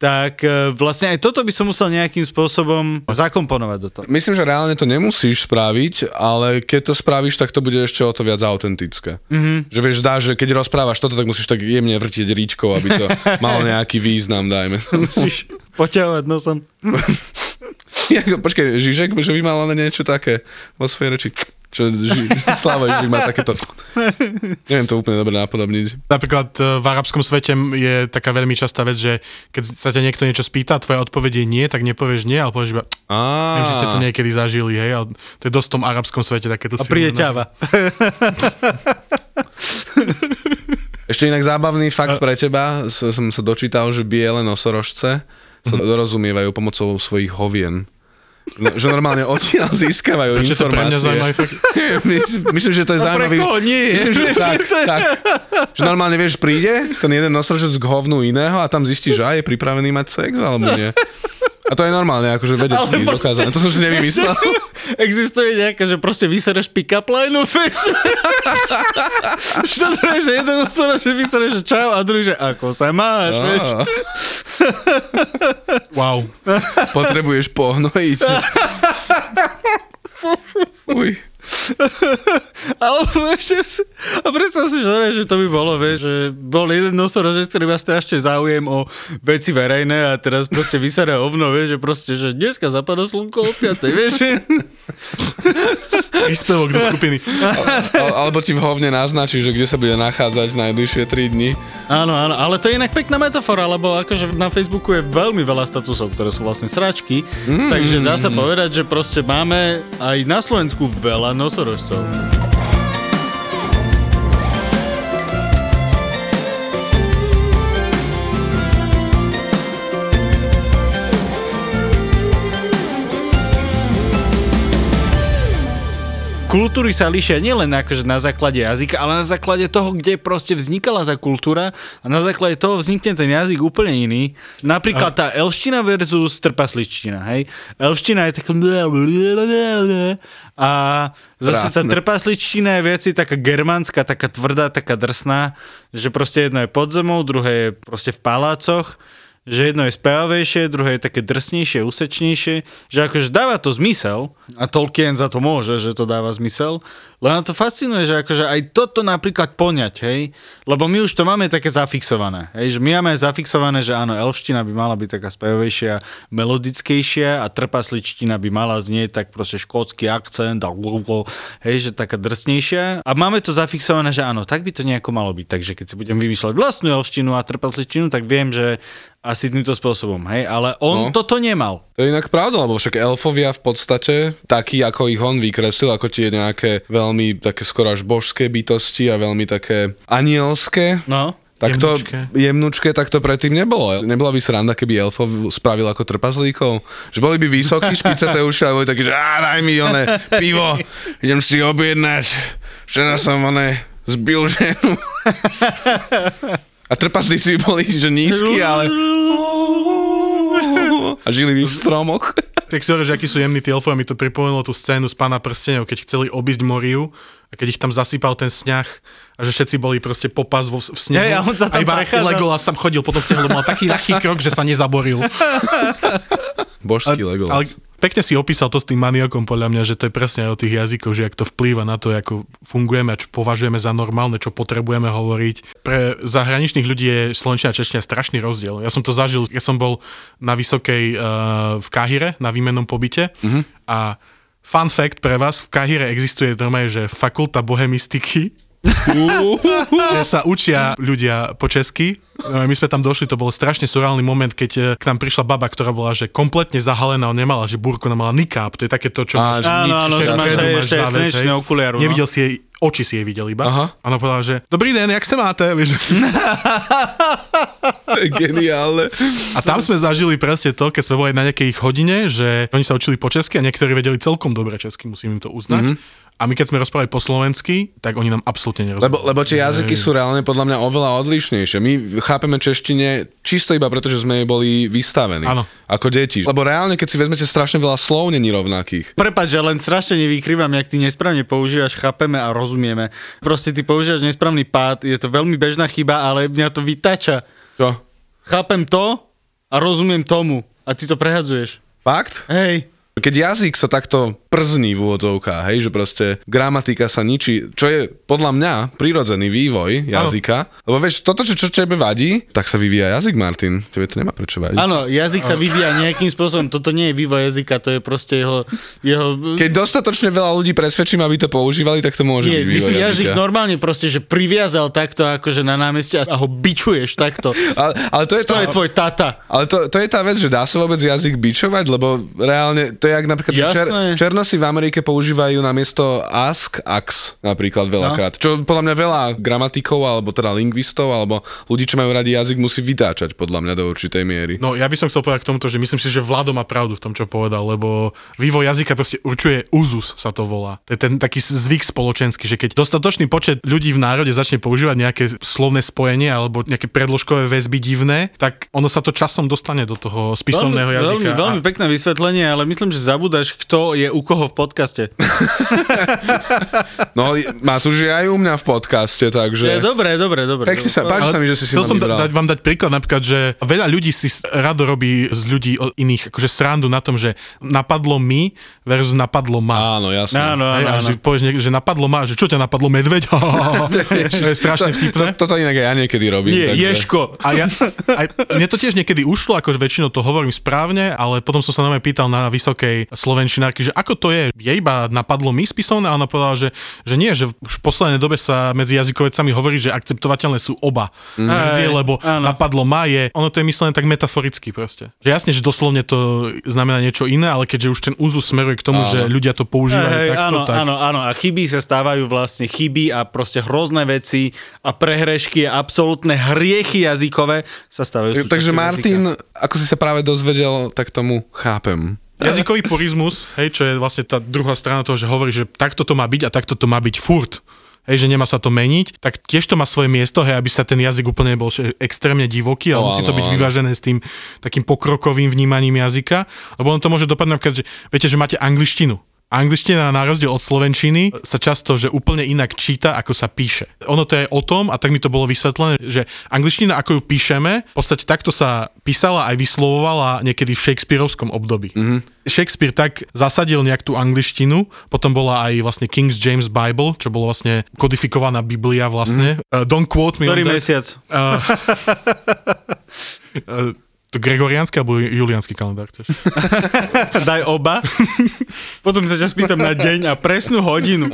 tak e, vlastne aj toto by som musel nejakým spôsobom zakomponovať do toho. Myslím, že reálne to nemusíš spraviť, ale keď to spravíš, tak to bude ešte o to viac autentické. Mm-hmm. Že vieš, dá, že keď rozprávaš toto, tak musíš tak jemne vrtieť ríčkou, aby to (laughs) malo nejaký význam, dajme. Musíš poťahovať nosom. (laughs) Počkaj, Žižek, že by mal len niečo také vo svojej reči. Čo ži, Slavo Žižek má takéto... Neviem to úplne dobre napodobniť. Napríklad e, v arabskom svete je taká veľmi častá vec, že keď sa ťa niekto niečo spýta, tvoja odpoveď je nie, tak nepovieš nie, ale povieš iba, Á, viem, že ste to niekedy zažili, hej, ale to je dosť v tom arabskom svete takéto A príde ťava. (laughs) Ešte inak zábavný fakt pre teba, som sa dočítal, že biele nosorožce sa dorozumievajú pomocou svojich hovien. No, že normálne odtiaľ (laughs) získavajú Prečo to pre mňa informácie. fakt? (laughs) My- Myslím, že to je pre zaujímavý... koho nie? Myslím, že (laughs) tak, tak. Že normálne, vieš, príde ten jeden nosorožec k hovnu iného a tam zistí, že aj je pripravený mať sex, alebo nie. A to je normálne, akože vedecky Ale dokázané. To som si nevymyslel. Existuje nejaká, že proste vysereš pick-up line, vieš? Čo to je, že jeden ostora, že vysereš, čau, a druhý, že ako sa máš, vieš? Uau, Potrebuješ porno a ísť. (laughs) Uj. Ale (laughs) ešte si, a predstav si, že, že to by bolo, vieš, že bol jeden nosorožec, ktorý má strašne záujem o veci verejné a teraz proste vysere ovno, vieš, že proste, že dneska zapadá slnko o 5, vieš? (laughs) Príspevok do skupiny. Al- Alebo ti v hovne naznačí, že kde sa bude nachádzať najbližšie 3 dni. Áno, áno, ale to je inak pekná metafora, lebo akože na Facebooku je veľmi veľa statusov, ktoré sú vlastne sračky, mm. takže dá sa povedať, že proste máme aj na Slovensku veľa nosorožcov. Kultúry sa líšia nielen akože na základe jazyka, ale na základe toho, kde proste vznikala tá kultúra a na základe toho vznikne ten jazyk úplne iný. Napríklad tá elština versus trpasličtina, hej. Elština je taká a zase tá Krásne. trpasličtina je viac taká germánska, taká tvrdá, taká drsná, že proste jedno je pod zemou, druhé je proste v palácoch že jedno je spevavejšie, druhé je také drsnejšie, úsečnejšie, že akože dáva to zmysel. A Tolkien za to môže, že to dáva zmysel, len to fascinuje, že akože aj toto napríklad poňať, hej, lebo my už to máme také zafixované, hej, že my máme zafixované, že áno, elfština by mala byť taká spevavejšia, melodickejšia a trpasličtina by mala znieť tak proste škótsky akcent a hej, že taká drsnejšia. A máme to zafixované, že áno, tak by to nejako malo byť, takže keď si budem vymýšľať vlastnú elfštinu a trpasličtinu, tak viem, že asi týmto spôsobom, hej, ale on no. toto nemal. To je inak pravda, lebo však elfovia v podstate, taký ako ich on vykreslil, ako tie nejaké veľmi také skoro až božské bytosti a veľmi také anielské. No. Tak jemnučké. to jemnučké, tak to predtým nebolo. Nebola by sranda, keby elfov spravil ako trpazlíkov? Že boli by vysokí, špicaté (laughs) uši, ale boli takí, že á, daj mi oné pivo, idem si objednať. Včera som oné zbil ženu. (laughs) A trpaslíci by boli, že nízky, ale... A žili by v stromoch. Tak si že akí sú jemní tí elfovia, mi to pripomenulo tú scénu z pána prstenov, keď chceli obísť Moriu a keď ich tam zasypal ten sneh a že všetci boli proste popas vo, v snehu. Hey, a on sa tam a iba prechádzal. Legolas tam chodil potom v mal taký ľahký krok, že sa nezaboril. Božský Legolas. Ale pekne si opísal to s tým maniakom, podľa mňa, že to je presne aj o tých jazykoch, že ak to vplýva na to, ako fungujeme a čo považujeme za normálne, čo potrebujeme hovoriť. Pre zahraničných ľudí je slovenčina a čeština strašný rozdiel. Ja som to zažil, ja som bol na Vysokej uh, v Káhire, na výmennom pobyte uh-huh. a fun fact pre vás, v Káhire existuje normálne, že fakulta bohemistiky, sa učia ľudia po česky. No, my sme tam došli, to bol strašne surálny moment, keď eh, k nám prišla baba, ktorá bola že kompletne zahalená, on nemala, že burku, ona mala nikáp, to je také to, čo máš áno, áno, že máš aj ešte slnečné okuliaru. No. Nevidel si jej oči si jej videl iba. Aha. Ona povedala, že dobrý den, jak sa máte? (laughs) to je geniálne. A tam sme zažili presne to, keď sme boli na nejakej ich hodine, že oni sa učili po česky a niektorí vedeli celkom dobre česky, musím im to uznať. Mm-hmm. A my keď sme rozprávali po slovensky, tak oni nám absolútne nerozumeli. Lebo, lebo tie jazyky sú reálne podľa mňa oveľa odlišnejšie. My chápeme češtine čisto iba preto, že sme jej boli vystavení. Áno. Ako deti. Lebo reálne, keď si vezmete strašne veľa slov, není rovnakých. Prepač, že len strašne nevykrývam, jak ty nesprávne používaš, chápeme a rozumieme. Proste ty používaš nesprávny pád, je to veľmi bežná chyba, ale mňa to vytača. Čo? Chápem to a rozumiem tomu. A ty to prehadzuješ. Fakt? Hej. Keď jazyk sa takto przní v úvodzovkách, hej, že proste gramatika sa ničí, čo je podľa mňa prirodzený vývoj jazyka. Ano. Lebo vieš, toto, čo, čo tebe vadí, tak sa vyvíja jazyk, Martin. Tebe to nemá prečo vadiť. Áno, jazyk sa vyvíja nejakým spôsobom. Toto nie je vývoj jazyka, to je proste jeho... jeho... Keď dostatočne veľa ľudí presvedčím, aby to používali, tak to môže nie, byť vývoj si jazyka. jazyk normálne proste, že priviazal takto akože na námestie a ho bičuješ takto. (laughs) ale, ale to je, to tá, je tvoj tata. Ale to, to je tá vec, že dá sa vôbec jazyk bičovať, lebo reálne to je jak napríklad, že čer, černosi v Amerike používajú namiesto ask, ax napríklad veľakrát. No. Čo podľa mňa veľa gramatikov, alebo teda lingvistov, alebo ľudí, čo majú radi jazyk, musí vytáčať podľa mňa do určitej miery. No ja by som chcel povedať k tomuto, že myslím si, že Vlado má pravdu v tom, čo povedal, lebo vývoj jazyka proste určuje úzus, sa to volá. To je ten taký zvyk spoločenský, že keď dostatočný počet ľudí v národe začne používať nejaké slovné spojenie alebo nejaké predložkové väzby divné, tak ono sa to časom dostane do toho spisovného veľmi, jazyka. Veľmi, veľmi pekné vysvetlenie, ale myslím, že zabúdaš, kto je u koho v podcaste. (laughs) no, Matúš je aj u mňa v podcaste, takže... Je, dobre, dobre, dobre. Tak si sa, páči sa mi, že si si som da, dať, vám dať príklad napríklad, že veľa ľudí si rado robí z ľudí iných, akože srandu na tom, že napadlo mi versus napadlo ma. Áno, jasné. Áno, áno, áno. Že povieš, že napadlo ma, že čo ťa napadlo, medveď? (laughs) to je strašne vtipné. To, toto inak aj ja niekedy robím. Nie, takže... ješko. A ja, aj, mne to tiež niekedy ušlo, ako väčšinou to hovorím správne, ale potom som sa na mňa pýtal na vysokej slovenčinárky, že ako to je, je iba napadlo mi spisovné a ona povedala, že, že nie, že už v poslednej dobe sa medzi jazykovecami hovorí, že akceptovateľné sú oba mm. verzie, lebo áno. napadlo ma je, ono to je myslené tak metaforicky proste. Že jasne, že doslovne to znamená niečo iné, ale keďže už ten úzus smeruje k tomu, áno. že ľudia to používajú hey, takto, áno, tak... áno, áno, a chyby sa stávajú vlastne chyby a proste hrozné veci a prehrešky a absolútne hriechy jazykové sa stávajú Takže Martin, jazyka. ako si sa práve dozvedel, tak tomu chápem. (laughs) Jazykový purizmus, hej, čo je vlastne tá druhá strana toho, že hovorí, že takto to má byť a takto to má byť furt. Hej, že nemá sa to meniť, tak tiež to má svoje miesto, hej, aby sa ten jazyk úplne nebol extrémne divoký, ale no, musí to byť vyvážené s tým takým pokrokovým vnímaním jazyka, lebo on to môže dopadnúť, že viete, že máte angličtinu Angličtina na rozdiel od slovenčiny sa často, že úplne inak číta, ako sa píše. Ono to je o tom, a tak mi to bolo vysvetlené, že angličtina, ako ju píšeme, v podstate takto sa písala aj vyslovovala niekedy v Shakespeareovskom období. Mm-hmm. Shakespeare tak zasadil nejak tú angličtinu, potom bola aj vlastne King's James Bible, čo bolo vlastne kodifikovaná Biblia vlastne. Mm. Uh, don't quote me Ktorý mesiac? Uh, uh, (laughs) to gregoriánsky alebo juliánsky kalendár chceš? (laughs) Daj oba. (laughs) Potom sa ťa spýtam na deň a presnú hodinu.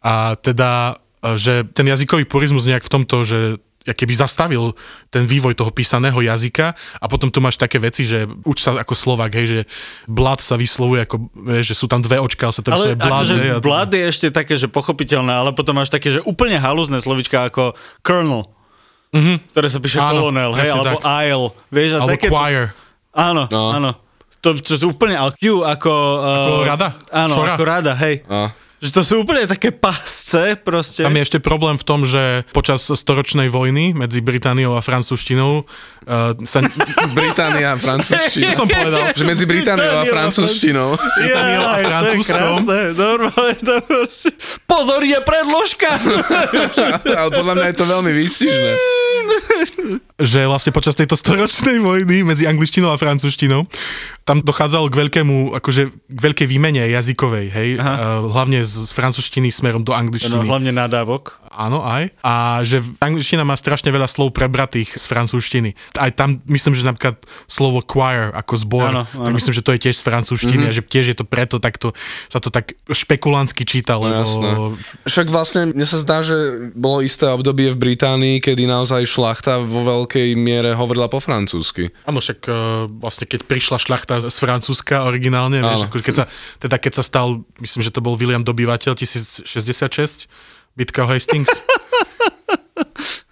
A teda, že ten jazykový purizmus nejak v tomto, že keby zastavil ten vývoj toho písaného jazyka a potom tu máš také veci, že uč sa ako Slovak, hej, že blad sa vyslovuje ako, hej, že sú tam dve očka, ale sa to vyslovuje blad. Akože blad je ešte také, že pochopiteľné, ale potom máš také, že úplne halúzne slovička ako kernel mm-hmm. ktoré sa píše áno, kolonel, hej, alebo tak. aisle, vieš, a alebo také choir. Áno, no. áno. To, to, to úplne, ale Q ako... Ako uh, rada? Áno, Šora. ako rada, hej. No. Že to sú úplne také pasce proste. Tam je ešte problém v tom, že počas storočnej vojny medzi Britániou a francúzštinou uh, sa... (laughs) Británia a francúzštinou. Čo som povedal? Že medzi Britániou a francúzštinou. Britániou a francúzskou. Normálne to proste... Pozor, je predložka! (laughs) Ale podľa mňa je to veľmi výstižné (laughs) že vlastne počas tejto storočnej vojny medzi angličtinou a francúzštinou tam dochádzalo k veľkému, akože k veľkej výmene jazykovej, hej, Aha. hlavne z, z francúzštiny smerom do angličtiny. No, hlavne nadávok. Áno, aj. A že angličtina má strašne veľa slov prebratých z francúzštiny. Aj tam myslím, že napríklad slovo choir ako zbor, áno, áno. tak myslím, že to je tiež z francúzštiny mm-hmm. a že tiež je to preto takto, sa to tak špekulantsky číta, no, lebo... No, Však vlastne mne sa zdá, že bolo isté obdobie v Británii, kedy naozaj šlachta vo veľkej miere hovorila po francúzsky. Áno, však uh, vlastne keď prišla šlachta z Francúzska originálne, vieš, akože keď sa, teda keď sa stal, myslím, že to bol William Dobyvateľ 1066, bitka o Hastings. (laughs)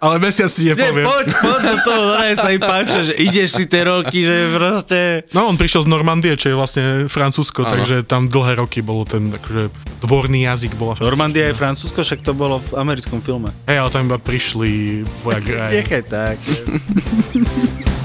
Ale mesiac si nepoviem. Nie, poď, poď do toho, sa im páča, že ideš si tie roky, že proste... No, on prišiel z Normandie, čo je vlastne Francúzsko, ano. takže tam dlhé roky bolo ten akože dvorný jazyk. Bola Normandia je Francúzsko, však to bolo v americkom filme. Hej, ale tam iba prišli (laughs) vojak Nechaj tak. (laughs)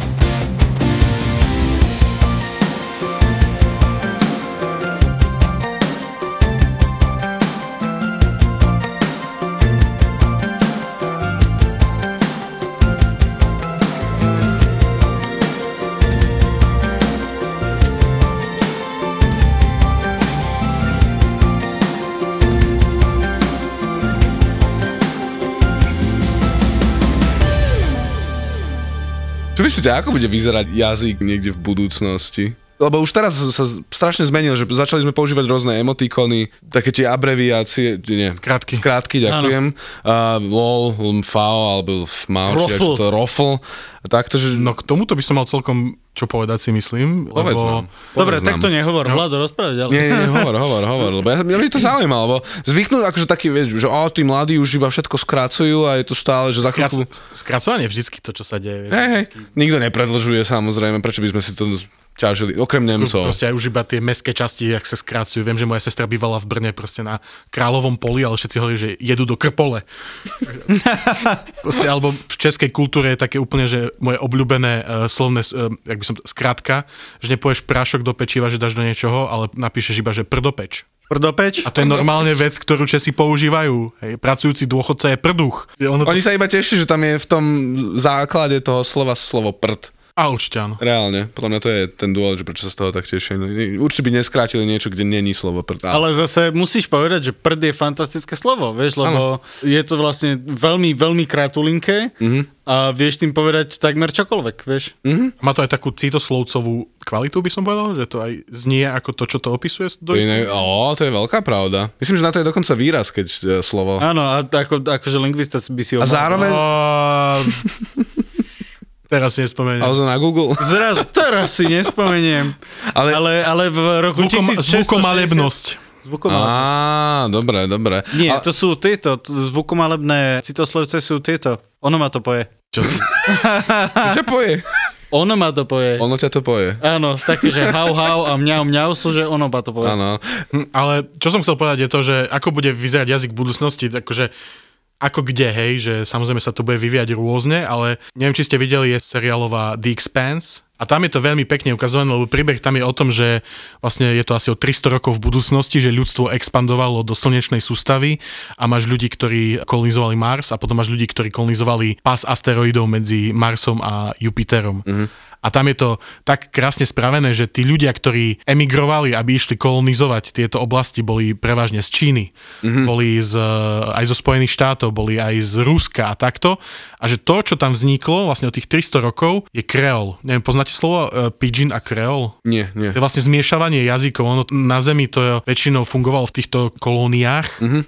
myslíte, ako bude vyzerať jazyk niekde v budúcnosti? Lebo už teraz sa strašne zmenil, že začali sme používať rôzne emotikony, také tie abreviácie, nie, skrátky. Skrátky, ďakujem. Uh, LOL, FAO, alebo FMAO, či to ROFL. Takto, že... No k tomuto by som mal celkom čo povedať si myslím. Povedz lebo... nám. Dobre, tak to nehovor, no. Vlado, rozprávať ďalej. Nie, nie, hovor, hovor, hovor, lebo ja, mňa to zaujíma, lebo zvyknú akože taký, vieš, že o, tí mladí už iba všetko skracujú a je to stále, že za chvíľku... Skracovanie vždycky to, čo sa deje. Hej, hej, nikto nepredlžuje samozrejme, prečo by sme si to ťažili, okrem Nemcov. Proste aj už iba tie mestské časti, jak sa skracujú. Viem, že moja sestra bývala v Brne proste na Královom poli, ale všetci hovorí, že jedú do Krpole. (laughs) proste, alebo v českej kultúre je také úplne, že moje obľúbené uh, slovné, uh, jak by som, skrátka, že nepoješ prášok do pečiva, že dáš do niečoho, ale napíšeš iba, že prdopeč. Prdopeč? A to je normálne vec, ktorú Česi používajú. Hej, pracujúci dôchodca je prduch. Ono Oni to... sa iba teší, že tam je v tom základe toho slova slovo prd. A určite áno. Reálne, podľa mňa to je ten dôvod, že prečo sa z toho tak tešia. No, určite by neskrátili niečo, kde není slovo prd. Ale zase musíš povedať, že prd je fantastické slovo, vieš, lebo ano. je to vlastne veľmi, veľmi krátulinké mm-hmm. a vieš tým povedať takmer čokoľvek, vieš. Mm-hmm. Má to aj takú citoslovcovú kvalitu, by som povedal, že to aj znie ako to, čo to opisuje. Do to, je, ó, to je veľká pravda. Myslím, že na to je dokonca výraz, keď e, slovo. Áno, a ako, akože lingvista by si ho... A zároveň... Teraz si nespomeniem. Ale na Google. (laughs) Zrazu, teraz si nespomeniem. Ale, ale, ale v roku Zvukom, 1660... Zvukomalebnosť. Á, dobre, dobre. Nie, a... to sú tieto, zvukomalebné citoslovce sú tieto. Ono ma to poje. Čo? Čo poje? Ono ma to poje. Ono ťa to poje. Áno, také, že hau hau a mňau mňau sú, že ono ma to poje. Áno. Hm, ale čo som chcel povedať je to, že ako bude vyzerať jazyk v budúcnosti, akože ako kde, hej, že samozrejme sa to bude vyviať rôzne, ale neviem, či ste videli, je seriálová The Expanse, A tam je to veľmi pekne ukazované, lebo príbeh tam je o tom, že vlastne je to asi o 300 rokov v budúcnosti, že ľudstvo expandovalo do slnečnej sústavy a máš ľudí, ktorí kolonizovali Mars a potom máš ľudí, ktorí kolonizovali pás asteroidov medzi Marsom a Jupiterom. Mm-hmm. A tam je to tak krásne spravené, že tí ľudia, ktorí emigrovali, aby išli kolonizovať tieto oblasti, boli prevažne z Číny, mm-hmm. boli z, aj zo Spojených štátov, boli aj z Ruska a takto. A že to, čo tam vzniklo vlastne od tých 300 rokov, je kreol. Neviem, poznáte slovo uh, pidgin a kreol? Nie, nie. To je vlastne zmiešavanie jazykov. Ono na Zemi to väčšinou fungovalo v týchto kolóniách. Mm-hmm.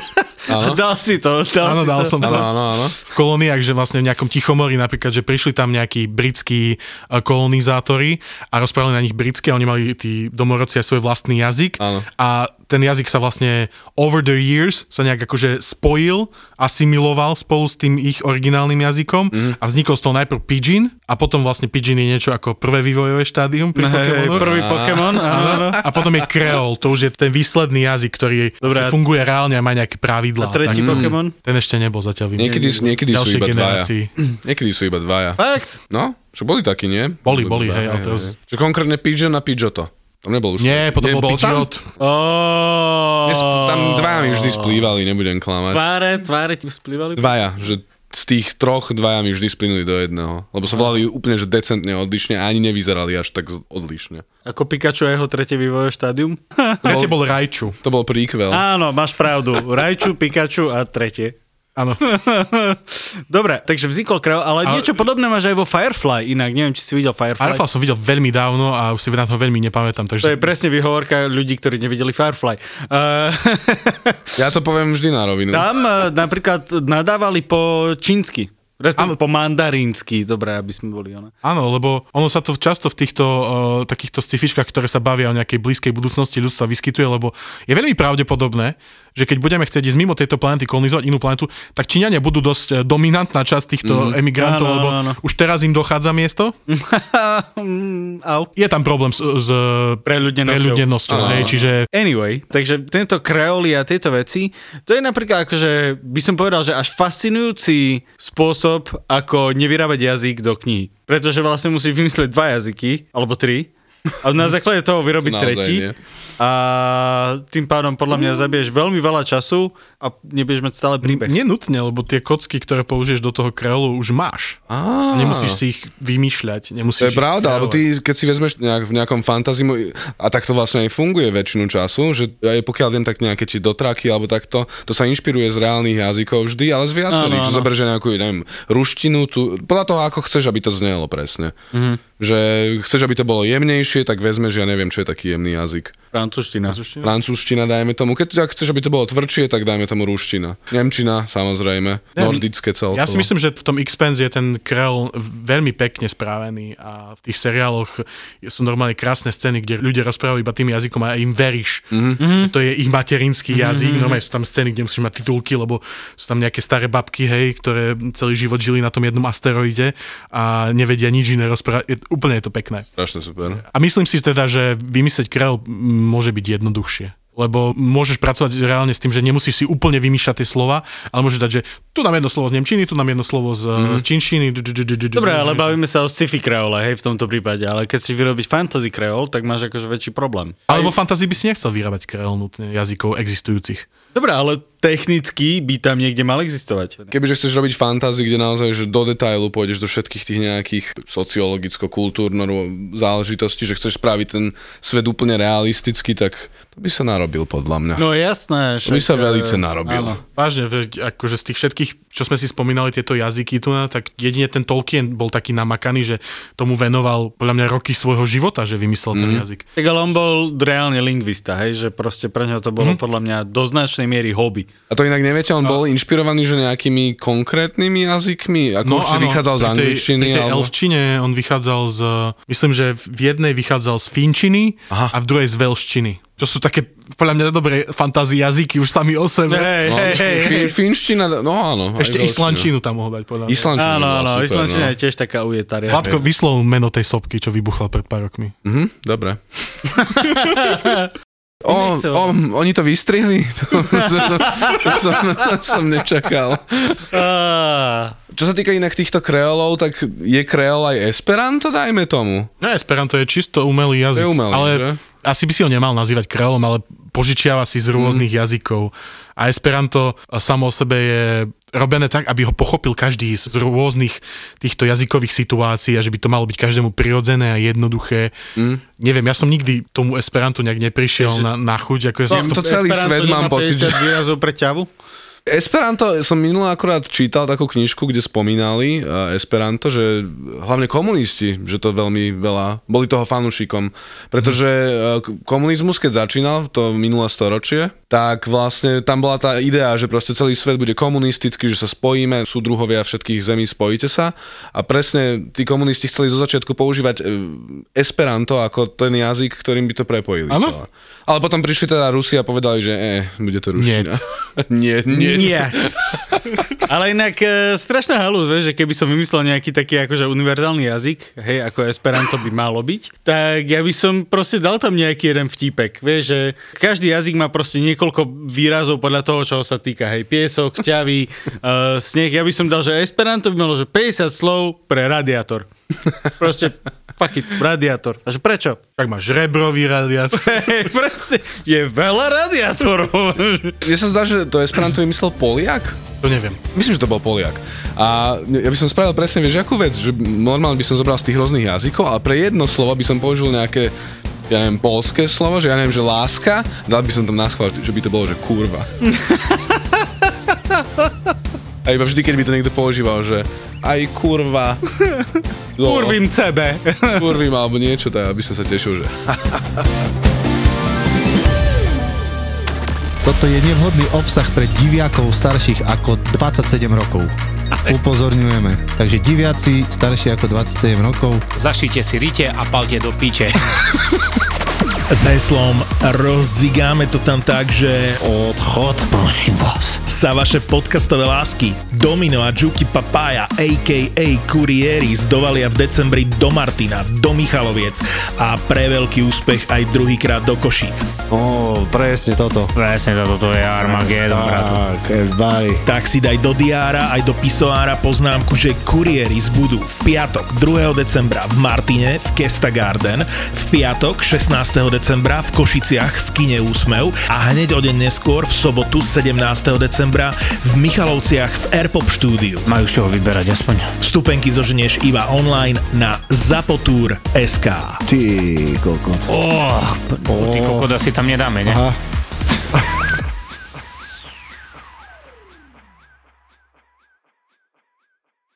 (laughs) Áno. Dal si to. Dal áno, si dal to. som to. Áno, áno, áno. V kolóniách, že vlastne v nejakom Tichomori napríklad, že prišli tam nejakí britskí e, kolonizátori a rozprávali na nich britsky a oni mali tí domorodci aj svoj vlastný jazyk. Áno. A ten jazyk sa vlastne over the years sa nejak akože spojil, asimiloval spolu s tým ich originálnym jazykom mm. a vznikol z toho najprv Pidgin a potom vlastne Pidgin je niečo ako prvé vývojové štádium pri Hey, Pokémonoch. prvý Pokémon, áno. A potom je Creole, to už je ten výsledný jazyk, ktorý Dobre, funguje reálne a má nejaké pravidlá. A tretí Tak- Pokémon? Ten ešte nebol zatiaľ vymyslený. Niekedy, niekedy sú Ďalšej iba generácii. dvaja. Niekedy sú iba dvaja. Fakt? No, čo boli takí, nie? Boli, boli, hej, ale teraz- Čo konkrétne Pigeon a Pidgeotto. Tam nebol už. Nie, potom bol Nebol tam? Pidgeot. Oh, tam dvaja mi vždy splývali, nebudem klamať. Tváre, tváre ti splývali? Dvaja, že z tých troch dvaja mi vždy splynuli do jedného. Lebo sa volali úplne, že decentne odlišne a ani nevyzerali až tak odlišne. Ako Pikachu a jeho tretie vývojové štádium? (laughs) Tretie bol Raichu. To bol prequel. Áno, máš pravdu. Raichu, Pikachu a tretie. Áno. (laughs) Dobre, takže vznikol kreol, ale, Ale- niečo podobné máš aj vo Firefly, inak neviem, či si videl Firefly. Firefly som videl veľmi dávno a už si na to veľmi nepamätám, To takže je presne výhovorka ľudí, ktorí nevideli Firefly. Uh, (laughs) Ja to poviem vždy na rovinu. tam uh, napríklad nadávali po čínsky. Respektíve po mandarínsky, dobre, aby sme boli ona. Áno, lebo ono sa to často v týchto uh, takýchto scifičkách, ktoré sa bavia o nejakej blízkej budúcnosti ľudstva vyskytuje, lebo je veľmi pravdepodobné, že keď budeme chcieť ísť mimo tejto planéty kolonizovať inú planetu, tak Číňania budú dosť eh, dominantná časť týchto mm. emigrantov, Áno, lebo áno. už teraz im dochádza miesto. (laughs) Je tam problém s, s Preľudnenosťou. preľudnenosťou, hej, čiže Anyway, takže tento kreoli a tieto veci, to je napríklad akože, by som povedal, že až fascinujúci spôsob, ako nevyrábať jazyk do knihy. Pretože vlastne musíš vymyslieť dva jazyky, alebo tri, a na základe toho vyrobiť Naozaj tretí. nie. A tým pádom podľa mňa zabiješ veľmi veľa času a nebudeš mať stále príbeh. nenutne, lebo tie kocky, ktoré použiješ do toho kreolu, už máš. Á. Nemusíš si ich vymýšľať. To Nemusíš je pravda, lebo ty, keď si vezmeš nejak, v nejakom fantazimu, a tak to vlastne aj funguje väčšinu času, že aj pokiaľ viem, tak nejaké či dotraky alebo takto, to sa inšpiruje z reálnych jazykov vždy, ale z viacerých. Áno, Čo áno. zoberieš nejakú, neviem, ruštinu, tu, podľa toho, ako chceš, aby to znelo presne. Mm-hmm. Že chceš, aby to bolo jemnejšie, tak vezmeš, ja neviem, čo je taký jemný jazyk. Francúzština. Francúzština, dajme tomu. Keď ak chceš, aby to bolo tvrdšie, tak dajme tomu ruština. Nemčina, samozrejme. Nordické celkovo. Ja si myslím, že v tom Expense je ten krel veľmi pekne spravený a v tých seriáloch sú normálne krásne scény, kde ľudia rozprávajú iba tým jazykom a im veríš. Mm-hmm. Že to je ich materinský jazyk. Mm-hmm. Normálne sú tam scény, kde musíš mať titulky, lebo sú tam nejaké staré babky, hej, ktoré celý život žili na tom jednom asteroide a nevedia nič iné rozprávať. Úplne je to pekné. Strašne super. A myslím si teda, že vymyslieť krel m, môže byť jednoduchšie. Lebo môžeš pracovať reálne s tým, že nemusíš si úplne vymýšľať tie slova, ale môžeš dať, že tu nám jedno slovo z Nemčiny, tu nám jedno slovo z mm. d- Dobre, ale bavíme sa o sci-fi kreole, hej, v tomto prípade, ale keď chceš vyrobiť fantasy kreol, tak máš akože väčší problém. Ale vo fantázii by si nechcel vyrábať krel nutne jazykov existujúcich. Dobre, ale technicky by tam niekde mal existovať. Kebyže chceš robiť fantázy, kde naozaj že do detailu pôjdeš do všetkých tých nejakých sociologicko-kultúrno záležitostí, že chceš spraviť ten svet úplne realistický, tak to by sa narobil podľa mňa. No jasné. to by sa velice eh, narobil. áno. Vážne, akože z tých všetkých, čo sme si spomínali, tieto jazyky tu, tak jedine ten Tolkien bol taký namakaný, že tomu venoval podľa mňa roky svojho života, že vymyslel ten jazyk. Tak ale on bol reálne lingvista, hej, že proste pre neho to bolo Mhm. podľa mňa do značnej miery hobby. A to inak neviete, on bol inšpirovaný že nejakými konkrétnymi jazykmi? Ako no, určite vychádzal z pri tej- angličtiny? Pri tej alebo... elfčine on vychádzal z, myslím, že v jednej vychádzal z finčiny Aha. a v druhej z velštiny. Čo sú také, podľa mňa, dobré fantázie jazyky už sami o sebe. Hej, No, hej. fin- finština, no áno. Ešte islančinu tam mohol dať, podľa mňa. Islančina. Áno, bola áno, super, islančina no. je tiež taká ujetaria. Vládko, vyslov meno tej sopky, čo vybuchla pred pár rokmi. Mhm, dobre. (laughs) O, o, oni to vystrihli? (laughs) To, to, to, to, som, to som nečakal. Čo sa týka inak týchto kreolov, tak je kreol aj Esperanto, dajme tomu. No, Esperanto je čisto umelý jazyk. Je umelý, ale že? asi by si ho nemal nazývať kreolom, ale požičiava si z rôznych mm. jazykov. A Esperanto samo o sebe je robené tak, aby ho pochopil každý z rôznych týchto jazykových situácií a že by to malo byť každému prirodzené a jednoduché. Mm. Neviem, ja som nikdy tomu Esperantu nejak neprišiel na, na chuť. Ako ja som to celý svet mám pocit, že... výrazov pre ťavu? Esperanto, som minulý akurát čítal takú knižku, kde spomínali uh, Esperanto, že hlavne komunisti, že to veľmi veľa, boli toho fanúšikom, pretože uh, komunizmus, keď začínal, to minulé storočie, tak vlastne tam bola tá idea, že proste celý svet bude komunistický, že sa spojíme, sú druhovia všetkých zemí, spojite sa a presne tí komunisti chceli zo začiatku používať uh, Esperanto ako ten jazyk, ktorým by to prepojili. Celé. Ale potom prišli teda Rusi a povedali, že eh, bude to ruština. (laughs) nie, nie. Nie. Ale inak e, strašná vieš, že keby som vymyslel nejaký taký akože univerzálny jazyk, hej, ako Esperanto by malo byť, tak ja by som proste dal tam nejaký jeden vtipek, vieš, že každý jazyk má proste niekoľko výrazov podľa toho, čoho sa týka, hej, piesok, ťavy, uh, (laughs) sneh. Ja by som dal, že Esperanto by malo, že 50 slov pre radiátor. (laughs) Proste fuck it, radiátor. A že prečo? Tak máš rebrový radiátor. (laughs) Hej, presne, je veľa radiátorov. Mne sa zdá, že to Esperanto vymyslel Poliak. To neviem. Myslím, že to bol Poliak. A ja by som spravil presne, vieš, akú vec, že normálne by som zobral z tých rôznych jazykov, ale pre jedno slovo by som použil nejaké ja neviem, polské slovo, že ja neviem, že láska, dal by som tam na schvál, že by to bolo, že kurva. A iba vždy, keď by to niekto používal, že aj kurva. (laughs) No, Kurvím cebe. (laughs) kurvím alebo niečo, tak aby som sa tešil, že Toto je nevhodný obsah pre diviakov starších ako 27 rokov. (laughs) Upozorňujeme. Takže diviaci starší ako 27 rokov Zašite si rite a palte do piče. (laughs) S heslom rozdzigáme to tam tak, že odchod, prosím vás. sa vaše podcastové lásky Domino a Juki Papaya a.k.a. Kurieri zdovalia v decembri do Martina, do Michaloviec a pre veľký úspech aj druhýkrát do Košíc. Ó, presne toto. Presne toto je Armageddon, bratu. Tak, everybody. Tak si daj do diára aj do pisoára poznámku, že Kurieris budú v piatok 2. decembra v Martine v Kesta Garden, v piatok 16. decembra v Košiciach v kine Úsmev a hneď o deň neskôr v sobotu 17. decembra v Michalovciach v Airpop štúdiu. Majú čoho vyberať aspoň. Vstupenky zoženieš iba online na zapotur.sk. Ty kokot. Oh, ty kokot asi tam nedáme, ne? Aha. (laughs)